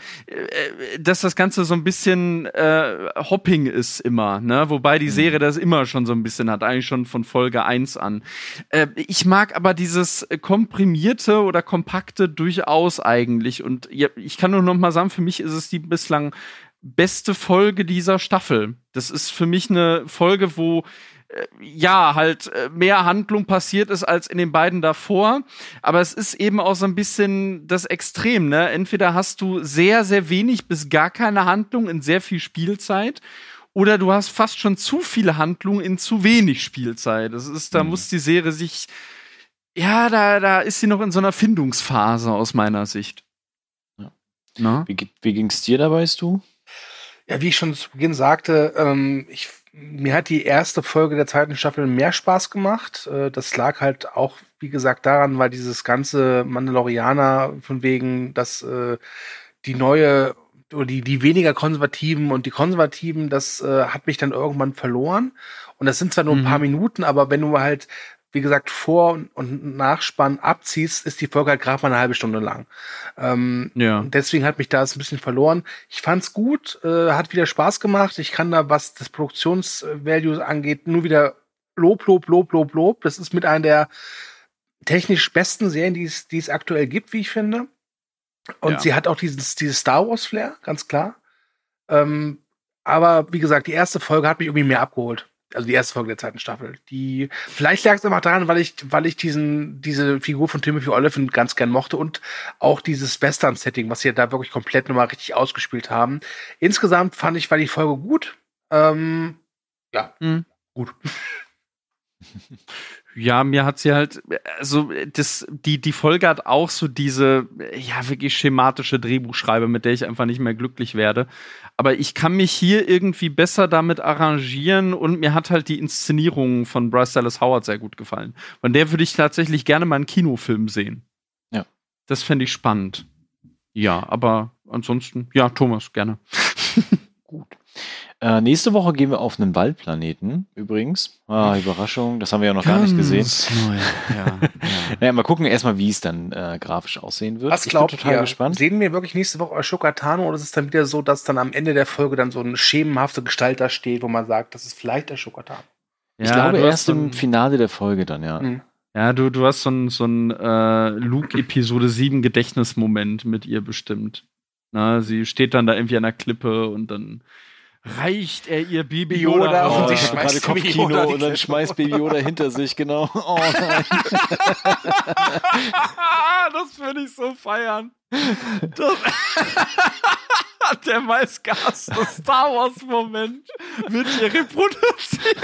dass das Ganze so ein bisschen äh, Hopping ist immer, ne? Wobei die mhm. Serie das immer schon so ein bisschen hat, eigentlich schon von Folge 1 an. Äh, ich mag aber dieses komprimierte oder kompakte durchaus aus eigentlich. Und ich kann nur noch mal sagen, für mich ist es die bislang beste Folge dieser Staffel. Das ist für mich eine Folge, wo äh, ja, halt äh, mehr Handlung passiert ist als in den beiden davor. Aber es ist eben auch so ein bisschen das Extrem, ne? Entweder hast du sehr, sehr wenig bis gar keine Handlung in sehr viel Spielzeit. Oder du hast fast schon zu viele Handlungen in zu wenig Spielzeit. Das ist, da mhm. muss die Serie sich ja, da, da ist sie noch in so einer Findungsphase aus meiner Sicht. Ja. Wie, wie ging es dir dabei, du? Ja, wie ich schon zu Beginn sagte, ähm, ich, mir hat die erste Folge der zweiten Staffel mehr Spaß gemacht. Äh, das lag halt auch, wie gesagt, daran, weil dieses ganze Mandalorianer von wegen, dass äh, die neue oder die, die weniger Konservativen und die Konservativen, das äh, hat mich dann irgendwann verloren. Und das sind zwar nur ein paar mhm. Minuten, aber wenn du halt wie gesagt, Vor- und Nachspann abziehst, ist die Folge halt gerade mal eine halbe Stunde lang. Ähm, ja. Deswegen hat mich da ein bisschen verloren. Ich fand's gut, äh, hat wieder Spaß gemacht. Ich kann da, was das Produktionsvalue angeht, nur wieder Lob, Lob, Lob, Lob, Lob. Das ist mit einer der technisch besten Serien, die es, die es aktuell gibt, wie ich finde. Und ja. sie hat auch dieses, dieses Star Wars Flair, ganz klar. Ähm, aber wie gesagt, die erste Folge hat mich irgendwie mehr abgeholt also die erste Folge der zweiten Staffel. Die, vielleicht lag es einfach daran, weil ich, weil ich diesen, diese Figur von Timothy Oliphant ganz gern mochte und auch dieses Western-Setting, was sie da wirklich komplett nochmal richtig ausgespielt haben. Insgesamt fand ich, war die Folge gut. Ähm, ja, mhm. gut. Ja, mir hat sie halt, also das, die, die Folge hat auch so diese, ja, wirklich schematische Drehbuchschreibe, mit der ich einfach nicht mehr glücklich werde. Aber ich kann mich hier irgendwie besser damit arrangieren und mir hat halt die Inszenierung von Bryce Dallas Howard sehr gut gefallen. Von der würde ich tatsächlich gerne mal einen Kinofilm sehen. Ja. Das fände ich spannend. Ja, aber ansonsten, ja, Thomas, gerne. Äh, nächste Woche gehen wir auf einen Waldplaneten, übrigens. Ah, Überraschung, das haben wir ja noch Ganz gar nicht gesehen. Neu. Ja, ja. naja, mal gucken erstmal, wie es dann äh, grafisch aussehen wird. Was glaubt ich bin total ihr? gespannt. Sehen wir wirklich nächste Woche Ashoka Tano oder ist es dann wieder so, dass dann am Ende der Folge dann so eine schemenhafte Gestalt da steht, wo man sagt, das ist vielleicht Ashoka Tano? Ich ja, glaube erst im Finale der Folge dann, ja. Mhm. Ja, du, du hast so ein, so ein äh, Luke-Episode 7 Gedächtnismoment mit ihr bestimmt. Na, sie steht dann da irgendwie an der Klippe und dann reicht er ihr Baby Yoda, Yoda und sie schmeißt Baby Yoda und dann schmeißt Baby Yoda hinter sich, genau. Oh nein. das würde ich so feiern. Das der das Star Wars Moment wird hier reproduziert.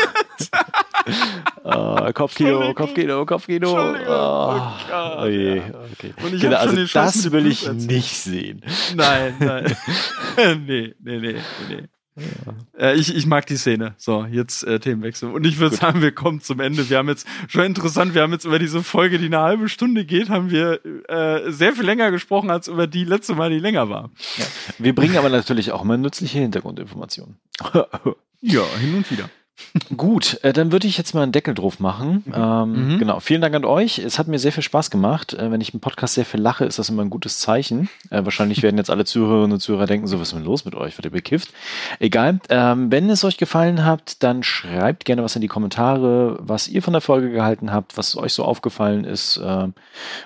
oh, Kopfkino, Kopfkino, Kopfkino. Oh, oh je. Okay. Und ich genau, also das will ich nicht sehen. Nein, nein. nee, nee, nee, nee. Ja. Äh, ich, ich mag die Szene. So, jetzt äh, Themenwechsel. Und ich würde sagen, wir kommen zum Ende. Wir haben jetzt schon interessant, wir haben jetzt über diese Folge, die eine halbe Stunde geht, haben wir äh, sehr viel länger gesprochen, als über die letzte Mal, die länger war. Ja. Wir bringen aber natürlich auch immer nützliche Hintergrundinformationen. ja, hin und wieder. Gut, äh, dann würde ich jetzt mal einen Deckel drauf machen. Mhm. Ähm, mhm. Genau, vielen Dank an euch. Es hat mir sehr viel Spaß gemacht. Äh, wenn ich im Podcast sehr viel lache, ist das immer ein gutes Zeichen. Äh, wahrscheinlich werden jetzt alle Zuhörerinnen und Zuhörer denken, so was ist denn los mit euch? Wird ihr bekifft? Egal. Ähm, wenn es euch gefallen hat, dann schreibt gerne was in die Kommentare, was ihr von der Folge gehalten habt, was euch so aufgefallen ist, äh,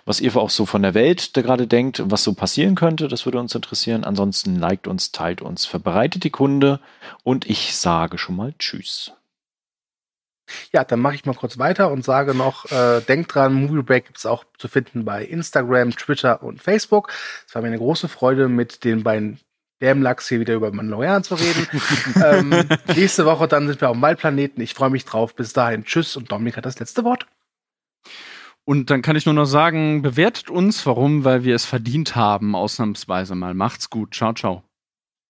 was ihr auch so von der Welt da gerade denkt, was so passieren könnte. Das würde uns interessieren. Ansonsten liked uns, teilt uns, verbreitet die Kunde und ich sage schon mal Tschüss. Ja, dann mache ich mal kurz weiter und sage noch, äh, denkt dran, Movie Break gibt es auch zu finden bei Instagram, Twitter und Facebook. Es war mir eine große Freude, mit den beiden Dämlachs hier wieder über Mandalorian zu reden. ähm, nächste Woche dann sind wir auf dem Waldplaneten. Ich freue mich drauf. Bis dahin, tschüss und Dominik hat das letzte Wort. Und dann kann ich nur noch sagen, bewertet uns. Warum? Weil wir es verdient haben, ausnahmsweise mal. Macht's gut. Ciao, ciao.